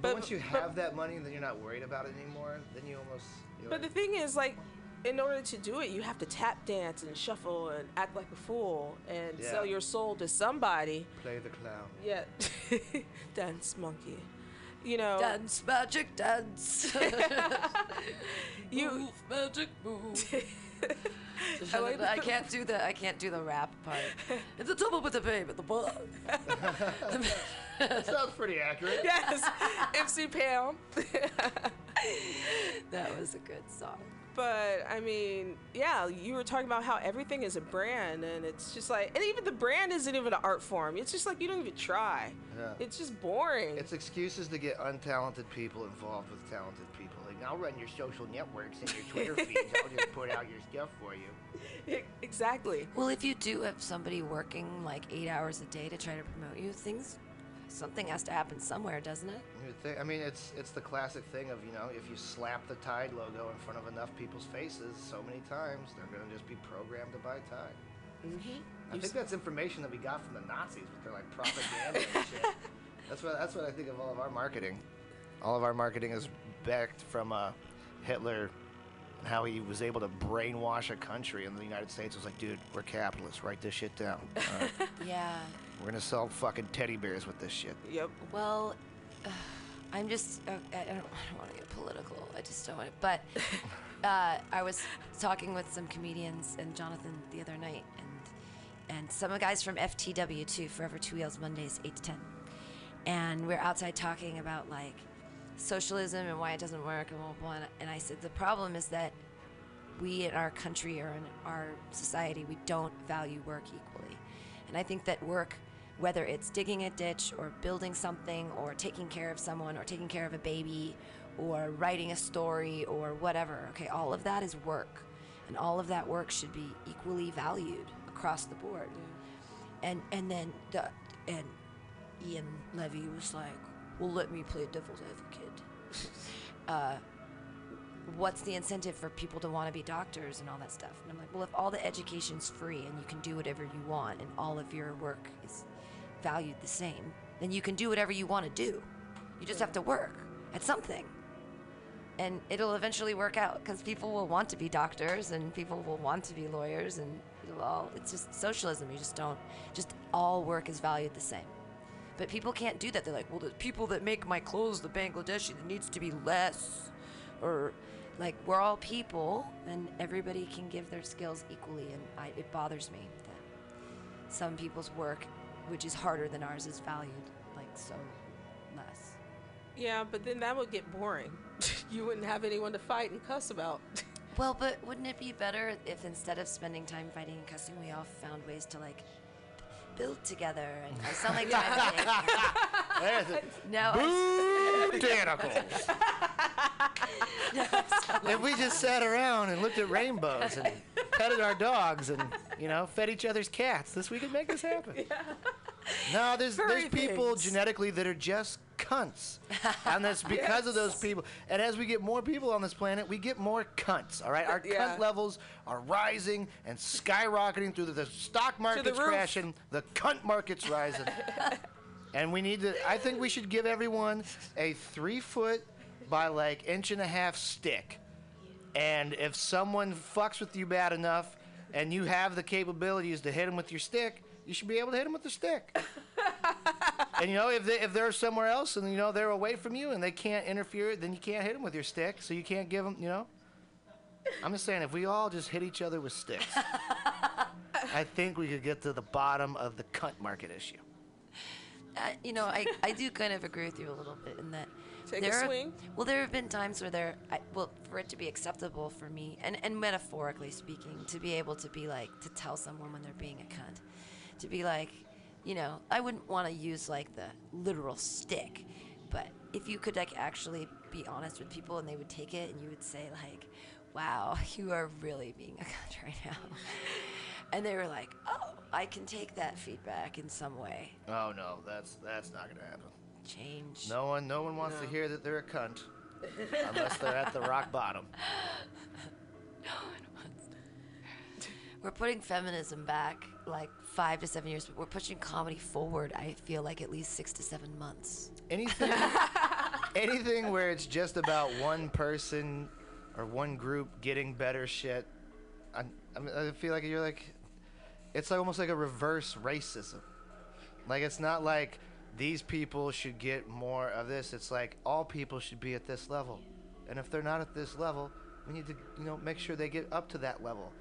But, But- once you but- have that money, then you're not worried about it anymore. Then you almost. You're But the thing is, like, in order to do it, you have to tap dance and shuffle and act like a fool and Yeah. sell your soul to somebody. play the clown. Yeah, dance monkey. You know, Dance, magic dance. you. move, magic move. I like I can't do the I can't do the rap part. It's a double with the babe at the bug. That sounds pretty accurate. Yes, MC Pam. that was a good song. but I mean, yeah, you were talking about how everything is a brand, and it's just like, and even the brand isn't even an art form. It's just like you don't even try. Yeah. It's just boring. It's excuses to get untalented people involved with talented people. Like, I'll run your social networks and your Twitter feeds. I'll just put out your stuff for you. Exactly. Well, if you do have somebody working like eight hours a day to try to promote you, things something has to happen somewhere, doesn't it? You would think- I mean, it's it's the classic thing of you know, if you slap the Tide logo in front of enough people's faces so many times, they're gonna just be programmed to buy Tide. Mm-hmm. I think that's information that we got from the Nazis with their like propaganda and shit. That's what that's what I think of all of our marketing. All of our marketing is backed from uh, Hitler, how he was able to brainwash a country, and the United States was like, dude, we're capitalists. Write this shit down. All right? Yeah. we're gonna sell fucking teddy bears with this shit. Yep. Well, I'm just uh, I, I don't, I don't want to get political. I just don't want to. But uh, I was talking with some comedians and Jonathan the other night, and and some guys from FTW too, Forever Two Wheels Mondays, eight to ten, and we're outside talking about like socialism and why it doesn't work and blah blah. blah. And I said the problem is that we in our country or in our society we don't value work equally and i think that work whether it's digging a ditch or building something or taking care of someone or taking care of a baby or writing a story or whatever okay all of that is work and all of that work should be equally valued across the board and and then the and ian levy was like well let me play devil's advocate uh, what's the incentive for people to want to be doctors and all that stuff? And I'm like, well, if all the education's free and you can do whatever you want and all of your work is valued the same, then you can do whatever you want to do. You just have to work at something. And it'll eventually work out because people will want to be doctors and people will want to be lawyers and all, it's just socialism. You just don't, just all work is valued the same. But people can't do that. They're like, well, the people that make my clothes, the Bangladeshi, there needs to be less. Or, like, we're all people, and everybody can give their skills equally. And I, it bothers me that some people's work, which is harder than ours, is valued like so less. Yeah, but then that would get boring. you wouldn't have anyone to fight and cuss about. Well, but wouldn't it be better if instead of spending time fighting and cussing, we all found ways to like build together? And I sound like Time There's it. No, if we just sat around and looked at rainbows and petted our dogs and you know fed each other's cats, this we could make this happen. No, there's Furry there's people things. genetically that are just cunts, and that's because of those people. And as we get more people on this planet, we get more cunts. All right, our Yeah. cunt levels are rising and skyrocketing through the, the stock market's roof. crashing, the cunt market's rising. And we need to. I think we should give everyone a three foot by like inch and a half stick. And if someone fucks with you bad enough, and you have the capabilities to hit them with your stick, you should be able to hit them with a stick. and you know, if they if they're somewhere else and you know they're away from you and they can't interfere, then you can't hit them with your stick. So you can't give them, you know. I'm just saying, if we all just hit each other with sticks, I think we could get to the bottom of the cunt market issue. Uh, you know, I, I do kind of agree with you a little bit in that. Take a there have- swing. well, there have been times where there, I, well, for it to be acceptable for me, and, and metaphorically speaking, to be able to be like, to tell someone when they're being a cunt, to be like, you know, I wouldn't want to use like the literal stick, but if you could like actually be honest with people and they would take it and you would say like, wow, you are really being a cunt right now. And they were like, "Oh, I can take that feedback in some way. Oh no, that's that's not gonna happen. Change." No one, no one wants to hear that they're a cunt unless they're at the rock bottom. No one wants. To. We're putting feminism back like five to seven years, but we're pushing comedy forward. I feel like at least six to seven months. Anything, anything where it's just about one person or one group getting better shit. I, I, mean, I feel like you're like, it's like almost like a reverse racism. Like it's not like these people should get more of this. It's like all people should be at this level, and if they're not at this level, we need to you know make sure they get up to that level.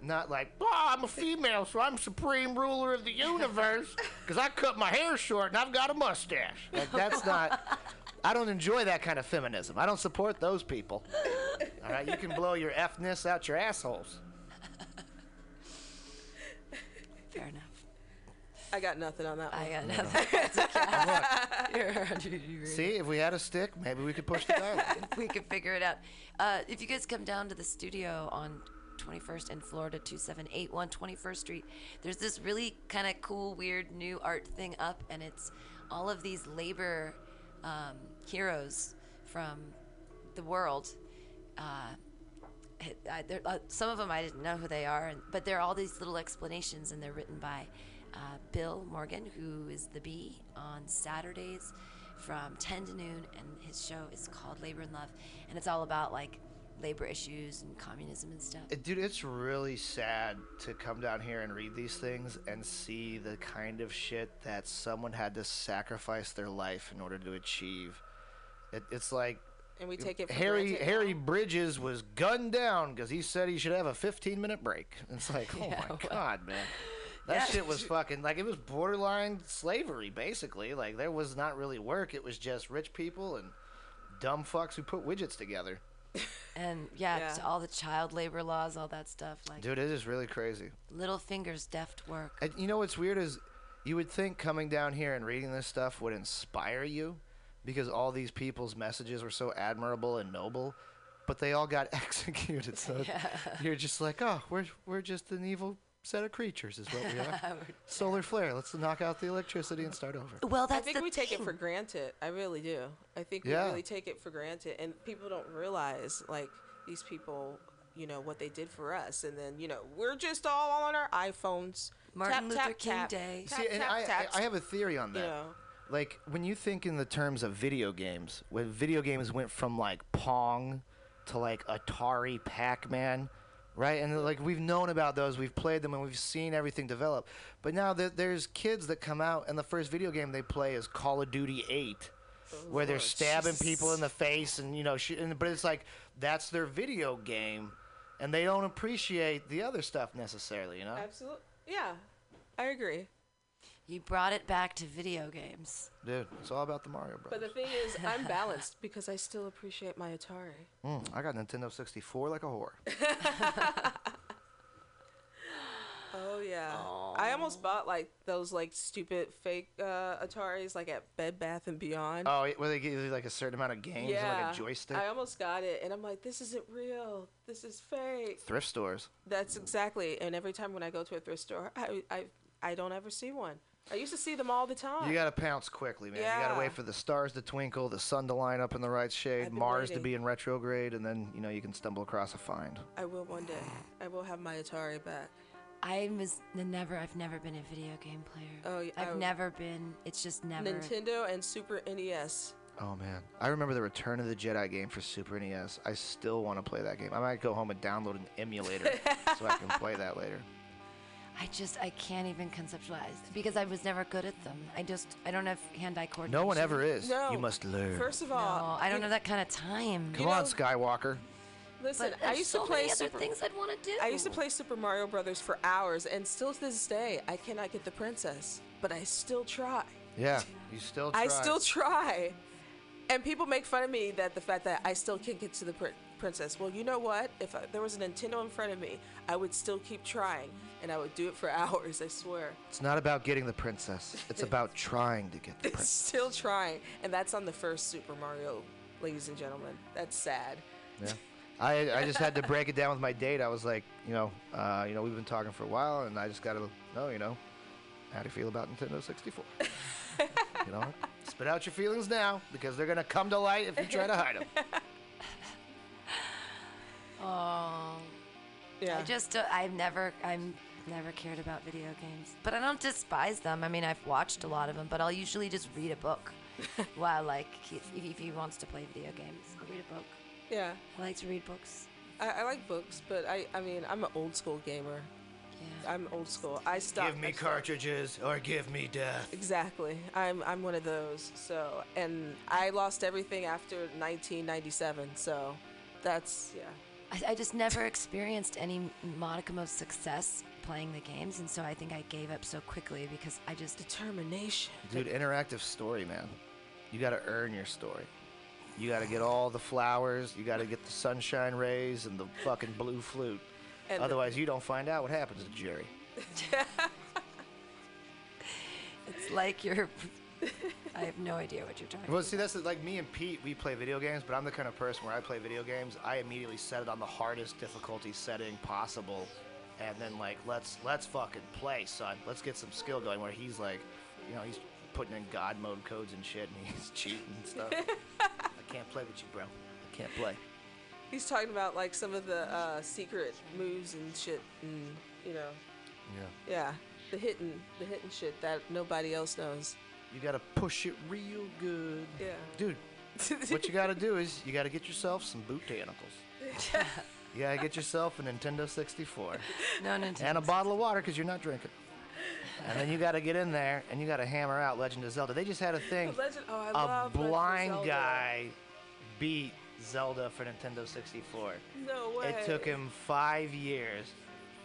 Not like, oh, I'm a female, so I'm supreme ruler of the universe because I cut my hair short and I've got a mustache. Like that's not. I don't enjoy that kind of feminism. I don't support those people. All right, you can blow your F-ness out your assholes. Fair enough. I got nothing on that one. I got nothing. It's okay. You're- you're- See, if we had a stick, maybe we could push the dialogue. we could figure it out. Uh, if you guys come down to the studio on 21st in Florida, 2781 21st Street, there's this really kind of cool, weird new art thing up, and it's all of these labor um, heroes from the world. Uh, I, uh, some of them I didn't know who they are, and, but they're all these little explanations, and they're written by uh, Bill Morgan, who is the Bee on Saturdays from 10 to noon, and his show is called Labor and Love, and it's all about like labor issues and communism and stuff. Dude, it's really sad to come down here and read these things and see the kind of shit that someone had to sacrifice their life in order to achieve. It, it's like and we take it for Harry granted Harry now. Bridges was gunned down because he said he should have a 15 minute break. It's like, oh Yeah, my well- god, man. That Yeah. shit was fucking like it was borderline slavery, basically. Like there was not really work. It was just rich people and dumb fucks who put widgets together. And yeah, Yeah. all the child labor laws, all that stuff. Like Dude, it is really crazy. little fingers deft work. And you know what's weird is you would think coming down here and reading this stuff would inspire you because all these people's messages were so admirable and noble, but they all got executed. So you're just like, oh, we're we're just an evil set of creatures, is what we are. Solar flare. Let's knock out the electricity and start over. Well, I think the we take it for granted. I really do. I think Yeah. we really take it for granted, and people don't realize like these people, you know, what they did for us, and then you know we're just all on our iPhones. Martin tap, Luther tap, King tap, Day. Tap, See, and tap, I, tap, I I have a theory on that. you know. like when you think in the terms of video games when video games went from like pong to like atari pac-man right and like we've known about those we've played them and we've seen everything develop but now there, there's kids that come out and the first video game they play is call of duty 8 where they're stabbing people in the face and you know sh- and, but it's like that's their video game and they don't appreciate the other stuff necessarily you know Absolutely. Yeah, I agree. You brought it back to video games. dude it's all about the mario Bros. But the thing is, I'm balanced because I still appreciate my Atari. mm, i got nintendo 64 like a whore Oh yeah. I almost bought like those like stupid fake uh, Ataris like at Bed Bath and Beyond. Oh, it- where they give you like a certain amount of games, yeah. like a joystick. I almost got it, and I'm like, this isn't real. This is fake. Thrift stores. That's exactly. And every time when I go to a thrift store, I I, I don't ever see one. I used to see them all the time. You gotta pounce quickly, man. You gotta wait for the stars to twinkle, the sun to line up in the right shade, I've been Mars to be in retrograde, and then you know you can stumble across a find. I will one day. I will have my Atari back. I was never. I've never been a video game player. Oh, yeah, I've I- never been. It's just never. Nintendo and Super NES. Oh man, I remember the Return of the Jedi game for Super NES. I still want to play that game. I might go home and download an emulator so I can play that later. I just. I can't even conceptualize because I was never good at them. I just. I don't have hand-eye coordination. No one ever is. No. You must learn. First of all, No, all, I don't you- have that kind of time. Come you on, know- Skywalker. Listen, I used so to play many other Super. things I'd want to do. I used to play Super Mario Brothers for hours, and still to this day, I cannot get the princess. But I still try. Yeah, you still. Try. I still try. And people make fun of me that the fact that I still can't get to the prin- princess. Well, you know what? If I, there was a Nintendo in front of me, I would still keep trying, and I would do it for hours. I swear. It's not about getting the princess. It's about trying to get the It's princess. still trying, and that's on the first Super Mario, ladies and gentlemen. That's sad. Yeah. I, I just had to break it down with my date. I was like, you know, uh, you know, we've been talking for a while, and I just got to know, you know, how do you feel about Nintendo 64? you know, spit out your feelings now because they're gonna come to light if you try to hide them. Oh. Yeah. I just uh, I've never I'm never cared about video games, but I don't despise them. I mean, I've watched a lot of them, but I'll usually just read a book while like if, if he wants to play video games, I'll read a book. yeah. I like to read books. I, I like books, but I, I mean, I'm an old school gamer. Yeah. I'm old school. I stopped. give me I cartridges or give me death. Exactly. I'm I'm one of those. So, and I lost everything after 1997. So, that's yeah. I, I just never experienced any modicum of success playing the games, and so I think I gave up so quickly because I just Determination. Dude, interactive story, man. You got to earn your story. You got to get all the flowers. You got to get the sunshine rays and the fucking blue flute. And the- Otherwise, you don't find out what happens to Jerry. it's like you're. I have no idea what you're talking. Well, about. see, that's like me and Pete. We play video games, but I'm the kind of person where I play video games. I immediately set it on the hardest difficulty setting possible, and then like let's let's fucking play, son. Let's get some skill going. Where he's like, you know, he's putting in God mode codes and shit, and he's cheating and stuff. I can't play with you, bro. I can't play. He's talking about like some of the uh, secret moves and shit, and you know, Yeah. yeah, the hidden, the hidden shit that nobody else knows. You gotta push it real good. Yeah. Dude, what you gotta do is you gotta get yourself some boot botanicals. you gotta get yourself a Nintendo 64 no, no, and a bottle of water because you're not drinking. And then you gotta get in there and you gotta hammer out Legend of Zelda. They just had a thing. Legend. Oh, I a blind guy beat Zelda for Nintendo 64. No way. It took him five years,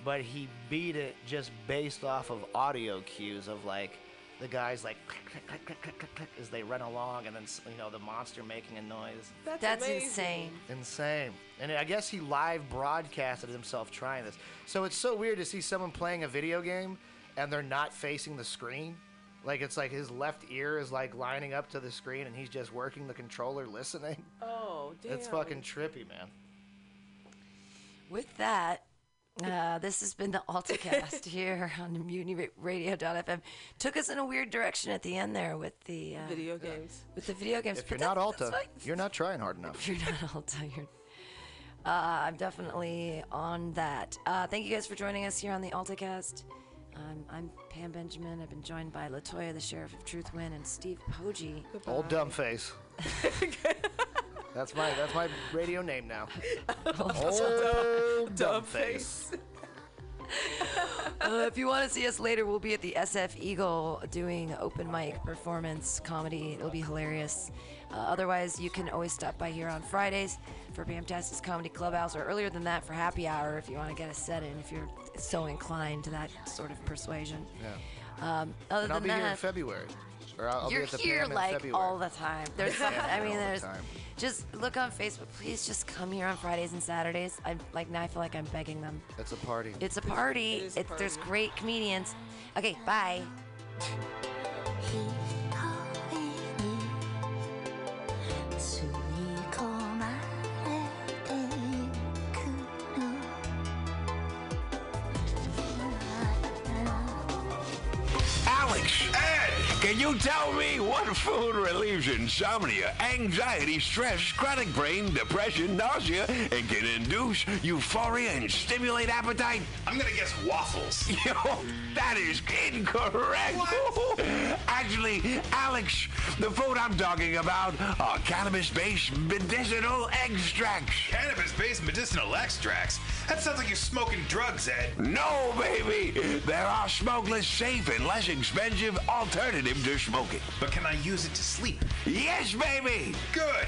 but he beat it just based off of audio cues of like the guys like click, click, click, click, click, click, click as they run along, and then you know the monster making a noise. That's, That's insane. Insane. And I guess he live broadcasted himself trying this. So it's so weird to see someone playing a video game and they're not facing the screen. Like it's like his left ear is like lining up to the screen and he's just working the controller listening. Oh, damn. It's fucking trippy, man. With that, uh, this has been the AltaCast here on MutinyRadio.fm. Took us in a weird direction at the end there with the uh, video games. with the video games. If but you're not that- Alta, that's you're not trying hard enough. If you're not Alta, you're. Uh, I'm definitely on that. Uh, thank you guys for joining us here on the AltaCast. Um, I'm Pam Benjamin. I've been joined by Latoya, the Sheriff of Truthwin, and Steve Poggi. Old dumb face. that's my that's my radio name now. Old dumb face. Uh, if you want to see us later, we'll be at the SF Eagle doing open mic performance comedy. It'll be hilarious. Uh, otherwise, you can always stop by here on Fridays for Pamtastic's Comedy Clubhouse, or earlier than that for happy hour if you want to get a set in, if you're so inclined to that sort of persuasion. Yeah. Um, other And I'll than be here in February. Or I'll, I'll you're be at the here Pam in like February. all the time. There's some, I mean, all the there's time. Just look on Facebook. Please just come here on Fridays and Saturdays. I'm like now. I feel like I'm begging them. It's a party. It's a party. It is a It- There's great comedians. Okay, bye. Ed! Can you tell me what food relieves insomnia, anxiety, stress, chronic brain, depression, nausea, and can induce euphoria and stimulate appetite? I'm gonna guess waffles. Yo, that is incorrect. Actually, Alex, the food I'm talking about are cannabis-based medicinal extracts. Cannabis-based medicinal extracts? That sounds like you're smoking drugs, Ed. No, baby! There are smokeless, safe, and less expensive alternative to smoking. But can I use it to sleep? Yes, baby! Good.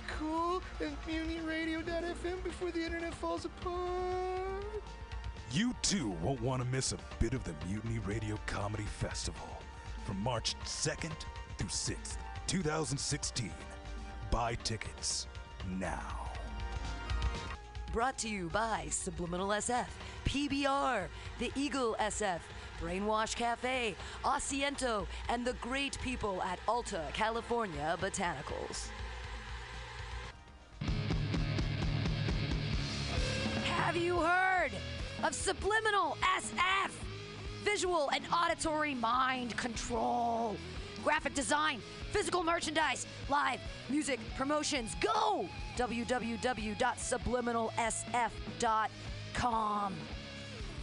cool at MutinyRadio.fm before the internet falls apart. You too won't want to miss a bit of the Mutiny Radio Comedy Festival from March 2nd through 6th, 2016. Buy tickets now. Brought to you by Subliminal SF, PBR, The Eagle SF, Brainwash Cafe, Asiento, and the great people at Alta California Botanicals. Have you heard of Subliminal SF? Visual and auditory mind control, graphic design, physical merchandise, live music promotions. Go! www.subliminalsf.com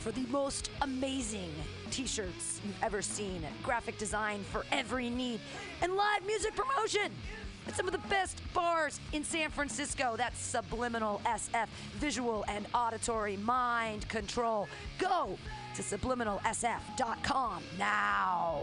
for the most amazing t shirts you've ever seen, graphic design for every need, and live music promotion at some of the best bars in San Francisco. That's Subliminal SF, visual and auditory mind control. Go to subliminalsf.com now.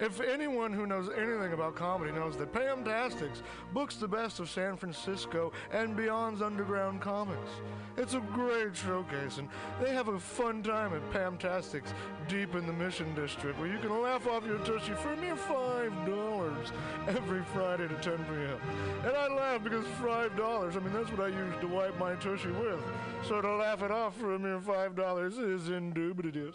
if anyone who knows anything about comedy knows that Pamtastics books the best of San Francisco and beyond's underground comics. It's a great showcase, and they have a fun time at Pamtastics deep in the Mission District where you can laugh off your tushy for a mere $5 every Friday to 10 p.m. And I laugh because $5, I mean, that's what I use to wipe my tushy with. So to laugh it off for a mere $5 is indubitious.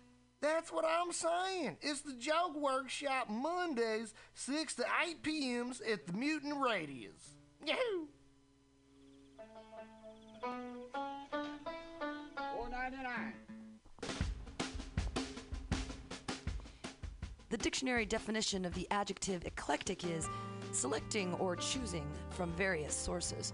That's what I'm saying. It's the Joke Workshop Mondays, 6 to 8 p.m.s at the Mutant Radius. Yahoo! Four ninety nine. The dictionary definition of the adjective eclectic is selecting or choosing from various sources.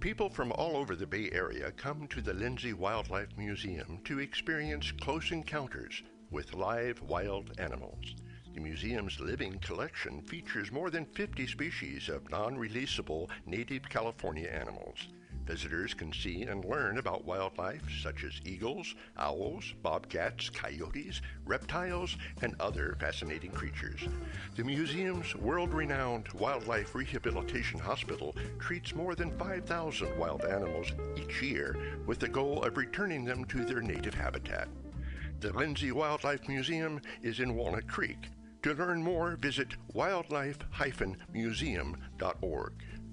People from all over the Bay Area come to the Lindsay Wildlife Museum to experience close encounters with live wild animals. The museum's living collection features more than 50 species of non releasable native California animals. Visitors can see and learn about wildlife such as eagles, owls, bobcats, coyotes, reptiles, and other fascinating creatures. The museum's world renowned Wildlife Rehabilitation Hospital treats more than 5,000 wild animals each year with the goal of returning them to their native habitat. The Lindsay Wildlife Museum is in Walnut Creek. To learn more, visit wildlife-museum.org.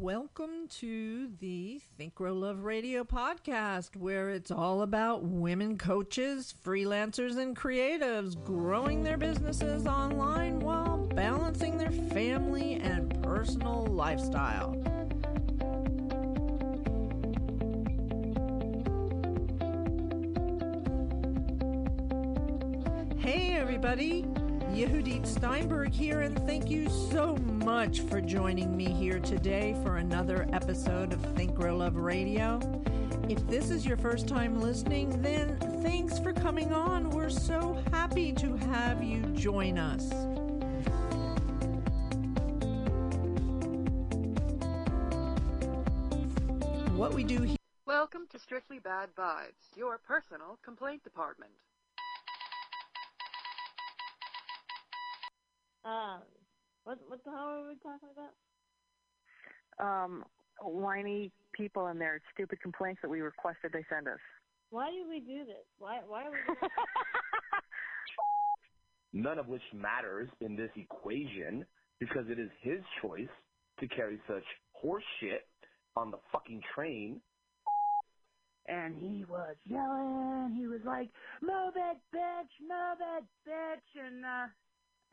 Welcome to the Think Grow Love Radio podcast, where it's all about women coaches, freelancers, and creatives growing their businesses online while balancing their family and personal lifestyle. Hey, everybody. Yehudit Steinberg here, and thank you so much for joining me here today for another episode of Think Grow Love Radio. If this is your first time listening, then thanks for coming on. We're so happy to have you join us. What we do here. Welcome to Strictly Bad Vibes, your personal complaint department. Um, what what the hell are we talking about? Um, whiny people and their stupid complaints that we requested they send us. Why do we do this? Why why are we? None of which matters in this equation because it is his choice to carry such horse shit on the fucking train. And he was yelling. He was like, "Move it, bitch! Move it, bitch!" And uh,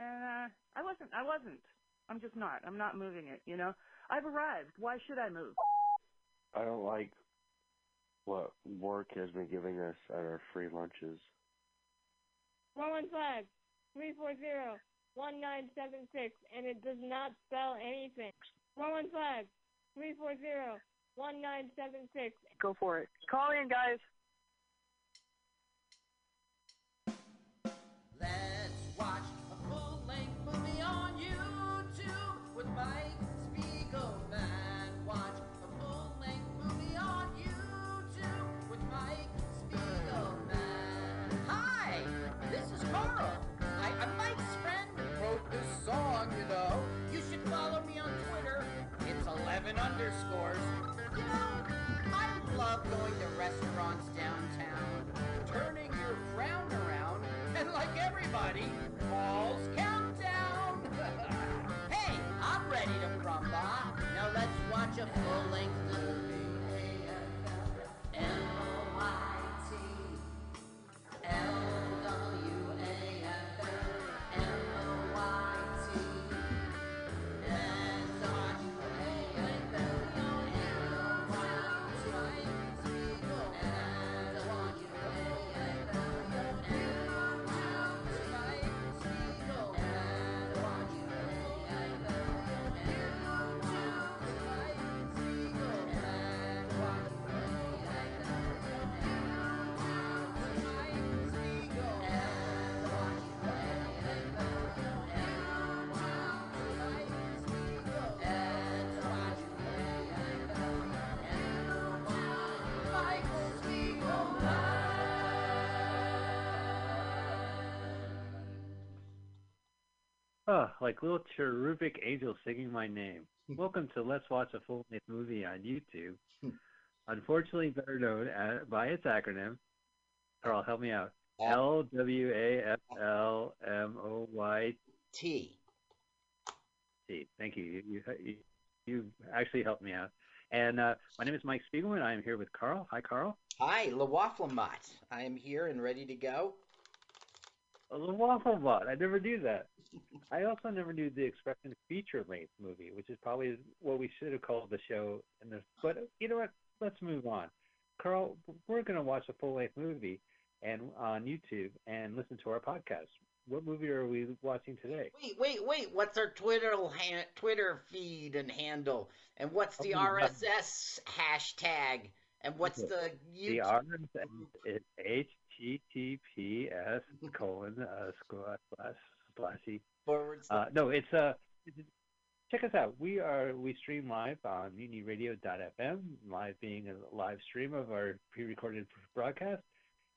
and uh, I wasn't. I wasn't. I'm just not. I'm not moving it. You know, I've arrived. Why should I move? I don't like what work has been giving us at our free lunches. One one five three four zero one nine seven six, and it does not spell anything. One one five three four zero one nine seven six. Go for it. Call in, guys. Carl. I, I'm Mike's friend who wrote this song, you know. You should follow me on Twitter. It's 11 underscores. You know, I love going to restaurants downtown, turning your frown around, and like everybody, Oh, like little cherubic angels singing my name. Welcome to Let's Watch a Full Length Movie on YouTube. Unfortunately, better known as, by its acronym. Carl, help me out. L W A F L M O Y T. T. Thank you. You, you, you, actually helped me out. And uh, my name is Mike Spiegelman. I am here with Carl. Hi, Carl. Hi, La Wafflemat. I am here and ready to go. A bot. I never knew that. I also never knew the expression feature length movie, which is probably what we should have called the show. And the, but you know what? Let's move on. Carl, we're going to watch a full length movie and on YouTube and listen to our podcast. What movie are we watching today? Wait, wait, wait. What's our Twitter ha- Twitter feed and handle? And what's the Oh, RSS hashtag? And what's the YouTube? The YouTube? R is HTTPS colon uh, slash splashy. Forward Uh, no, it's uh, check us out. We are we stream live on MutinyRadio.fm. Live being a live stream of our pre-recorded broadcast.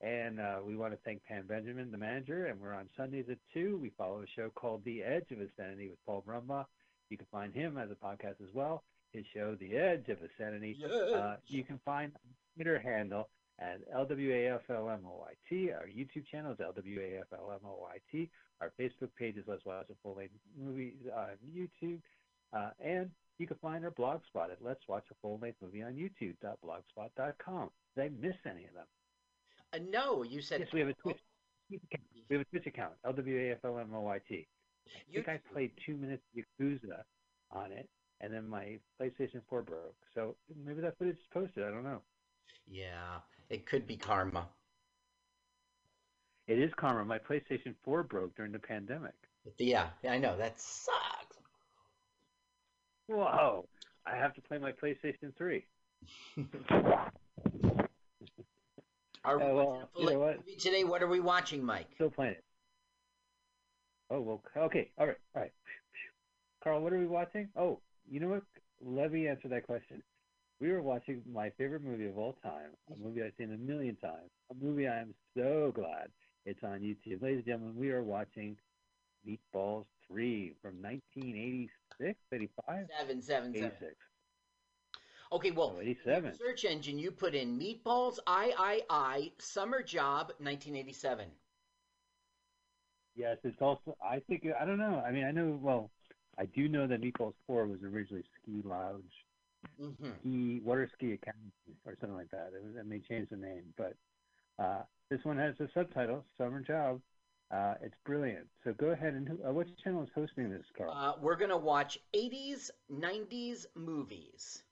And uh, we want to thank Pam Benjamin, the manager. And we're on Sundays at two. We follow a show called The Edge of Insanity with Paul Brumbaugh. You can find him as a podcast as well. His show, The Edge of Insanity. Uh, you can find Twitter handle at LWAFLMOYT. Our YouTube channel is LWAFLMOYT. Our Facebook page is Let's Watch a Full Length Movie on YouTube. Uh, and you can find our blog spot at Let's Watch a Full Length Movie on YouTube.blogspot.com. Did I miss any of them? Uh, no, you said Yes, we have a Twitch. We have a Twitch account, LWAFLMOYT. I think I played two minutes of Yakuza on it, and then my PlayStation 4 broke. So maybe that footage is posted. I don't know. Yeah, it could be karma. It is karma. My PlayStation 4 broke during the pandemic. Yeah, I know that sucks. Whoa! I have to play my PlayStation 3. Are we Uh, well, you know what? today? What are we watching, Mike? Still playing it. Oh well. Okay. All right. All right. Carl, what are we watching? Oh, you know what? Let me answer that question. We were watching my favorite movie of all time, a movie I've seen a million times, a movie I am so glad it's on YouTube. Ladies and gentlemen, we are watching Meatballs 3 from 1986, 85? Seven, seven, seven. 86. Okay, well, Oh, 87. search engine, you put in Meatballs I I I Summer Job 1987. Yes, it's also, I think, I don't know. I mean, I know, well, I do know that Meatballs 4 was originally Ski Lounge, Mm-hmm. Ski, Water Ski Academy, or something like that. It was, and they changed the name. But uh, this one has a subtitle, Summer Job. Uh, it's brilliant. So go ahead and, uh, what channel is hosting this, Carl? Uh, we're gonna watch 80s, 90s movies.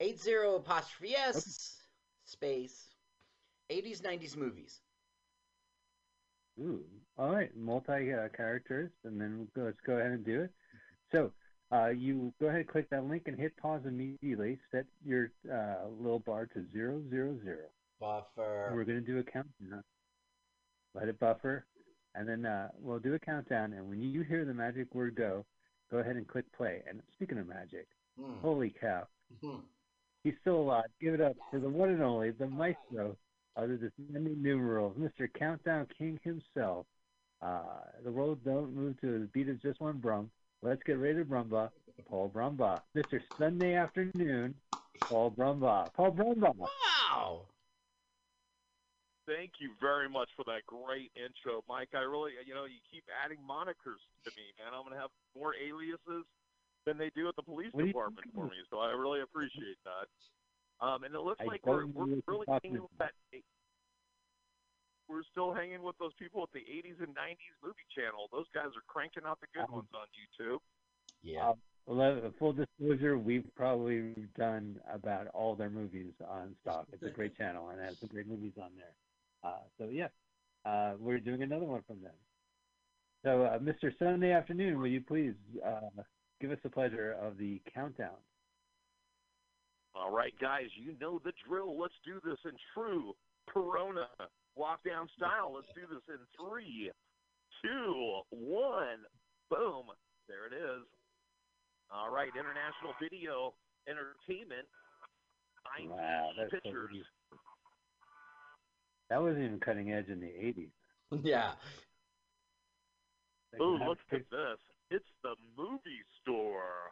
80 apostrophe s space 80s, 90s movies. Ooh, all right, multi uh, characters, and then we'll go, let's go ahead and do it. So, uh, you go ahead and click that link and hit pause immediately. Set your uh, little bar to zero zero zero. Buffer. We're going to do a countdown. Let it buffer, and then uh, we'll do a countdown. And when you hear the magic word go, go ahead and click play. And speaking of magic, Hmm. holy cow, Hmm. he's still alive. Give it up for the one and only, the maestro of the descending numerals, Mr. Countdown King himself. Uh, the world don't move to the beat of just one brum. Let's get ready to brumba. Paul Brumba. Mr. Sunday afternoon, Paul Brumba. Paul Brumba. Wow. Thank you very much for that great intro, Mike. I really, you know, you keep adding monikers to me, man. I'm going to have more aliases than they do at the police What department for me, so I really appreciate that. Um, and it looks I like we're, we're really talking hanging with that. We're still hanging with those people at the 80s and 90s movie channel. Those guys are cranking out the good Um, ones on YouTube. Yeah. Well, uh, full disclosure, we've probably done about all their movies on stock. It's a great channel and has some great movies on there. Uh, so yeah, uh, we're doing another one from them. So, uh, Mr. Sunday Afternoon, will you please uh, give us the pleasure of the countdown? All right, guys, you know the drill. Let's do this in true Corona lockdown style. Let's do this in three, two, one. Boom. There it is. All right, International Video Entertainment. I Wow, that's pictures. good. That wasn't even cutting edge in the 80s. Yeah. They Oh, look at pic- this. It's the movie store.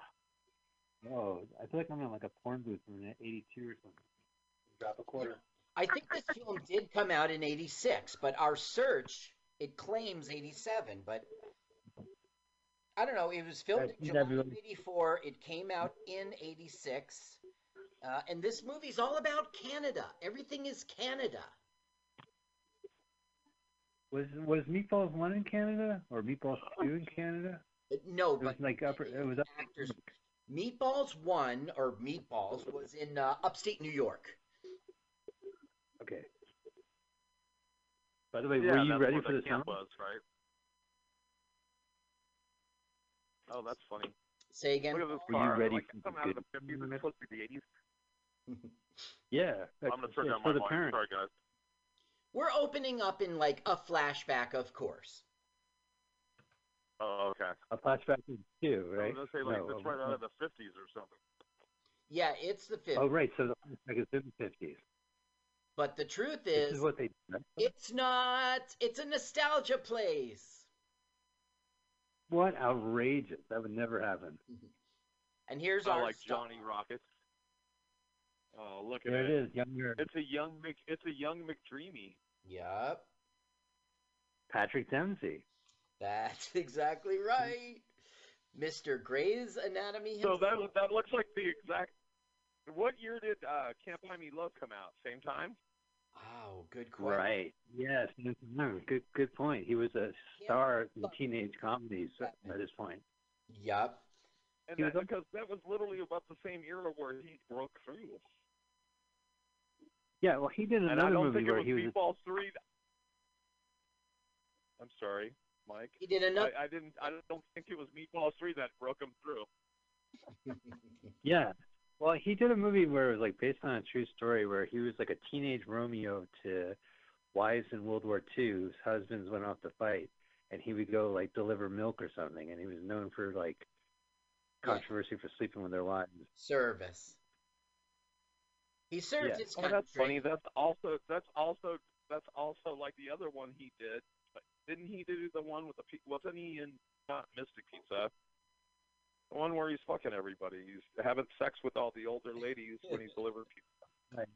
Oh, I feel like I'm in like a porn booth from 82 or something. Drop a quarter. I think this film did come out in 86, but our search, it claims 87, but I don't know. It was filmed in July of 84. It came out in 86. Uh, and this movie's all about Canada. Everything is Canada. Was was Meatballs one in Canada or Meatballs two in Canada? Uh, No, It was but like upper. It was up. actors. Meatballs 1, or Meatballs, was in uh, upstate New York. Okay. By the way, yeah, were you ready where for the the sound? camp was, right? Oh, that's funny. Say again. Look at this Were you ready like, for the coming out of the good 50s and supposed to be the 80s. Yeah. I'm gonna turn it's down for my the volume. Sorry, guys. We're opening up in like a flashback, of course. Oh, okay. A flashback is two, I right? was gonna say like No, it's oh, right out of the 50s or something. Yeah, it's the 50s. Oh, right. So the flashback is in the fifties. But the truth This is, is what they. did. it's not. It's a nostalgia place. What outrageous! That would never happen. Mm-hmm. And here's I our like star. Johnny Rocket. Oh, look at There it. it is, younger It's a young Mc. It's a young McDreamy. Yep, Patrick Dempsey. that's exactly right. Mr. Grey's Anatomy So that that looks like the exact. What year did uh, Can't Buy Me Love come out? Same time. Oh, good question. Right. Yes. No, good. Good point. He was a star in teenage comedies at this point. Yep. And He that, was because that was literally about the same era where he broke through. Yeah. Well, he did and I another don't movie think it where was he was. Meatballs Three. I'm sorry, Mike. He did another. I, I didn't. I don't think it was Meatballs Three that broke him through. Yeah. Well, he did a movie where it was like based on a true story where he was like a teenage Romeo to wives in World War II whose husbands went off to fight, and he would go like deliver milk or something, and he was known for like controversy for sleeping with their wives. Service. He served Yeah. his Oh, that's funny. That's also that's also that's also like the other one he did. Didn't he do the one with the pe- wasn't he in not Mystic Pizza? The one where he's fucking everybody. He's having sex with all the older ladies when he's delivering pizza. Right.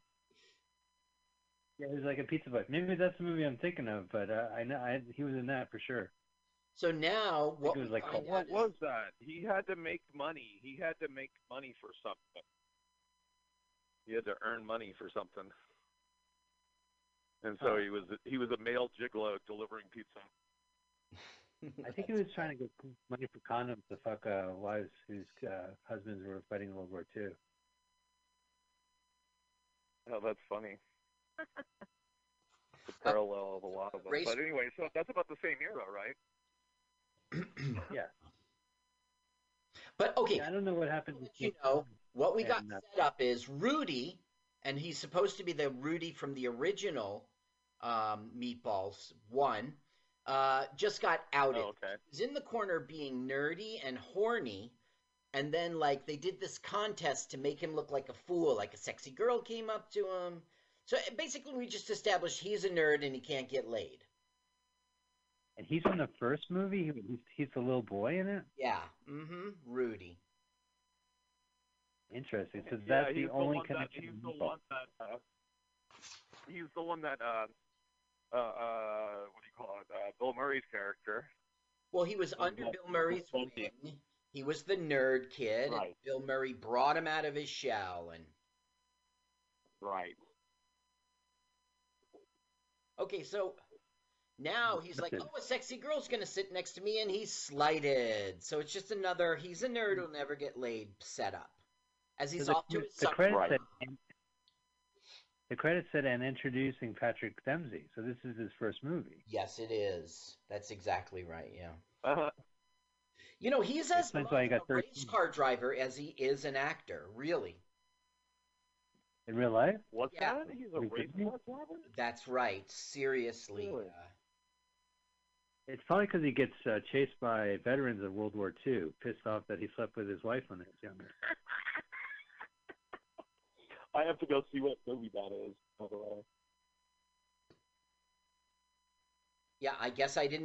Yeah, he's like a pizza butt. Maybe that's the movie I'm thinking of, but uh, I know I, he was in that for sure. So now, what was like find What was that? He had to make money. He had to make money for something. He had to earn money for something. And so Huh. he was he was a male gigolo delivering pizza. I think he was trying to get money for condoms to fuck uh, wives whose uh, husbands were fighting in World War II. Oh, that's funny. the parallel of a lot of them. race- But anyway, so that's about the same era, right? yeah. But okay, I don't know what happened. with you know, what we got And, uh, set up is Rudy, and he's supposed to be the Rudy from the original um, Meatballs one. Uh, just got outed. Oh, okay. He's in the corner being nerdy and horny, and then like they did this contest to make him look like a fool, like a sexy girl came up to him. So eh, basically, we just established he's a nerd and he can't get laid. And he's in the first movie. He's, he's the little boy in it. Yeah. Mm-hmm. Rudy. Interesting. So that's he's the only one that, connection. he's the one that uh, he's the one that uh, uh, uh, what do you call it? Uh, Bill Murray's character. Well, he was Was under Bill Murray's wing. He was the nerd kid. and Bill Murray brought him out of his shell, and Right. okay, so now he's like, "Oh, a sexy girl's gonna sit next to me," and he's slighted. So it's just another "he's a nerd who'll never get laid" setup. As he's So the, off to his the summer credit camp. said, the credit said, and introducing Patrick Dempsey. So this is his first movie. Yes, it is. That's exactly right. Yeah. Uh-huh. You know, he's as Explains much why he a got race 13. car driver as he is an actor. Really. In real life? what's Yeah. that? He's a Are race car driver. That's right. Seriously. Really? Uh, It's probably because he gets uh, chased by veterans of World War II, pissed off that he slept with his wife when he was younger. I have to go see what movie that is. By the way. yeah, I guess I didn't.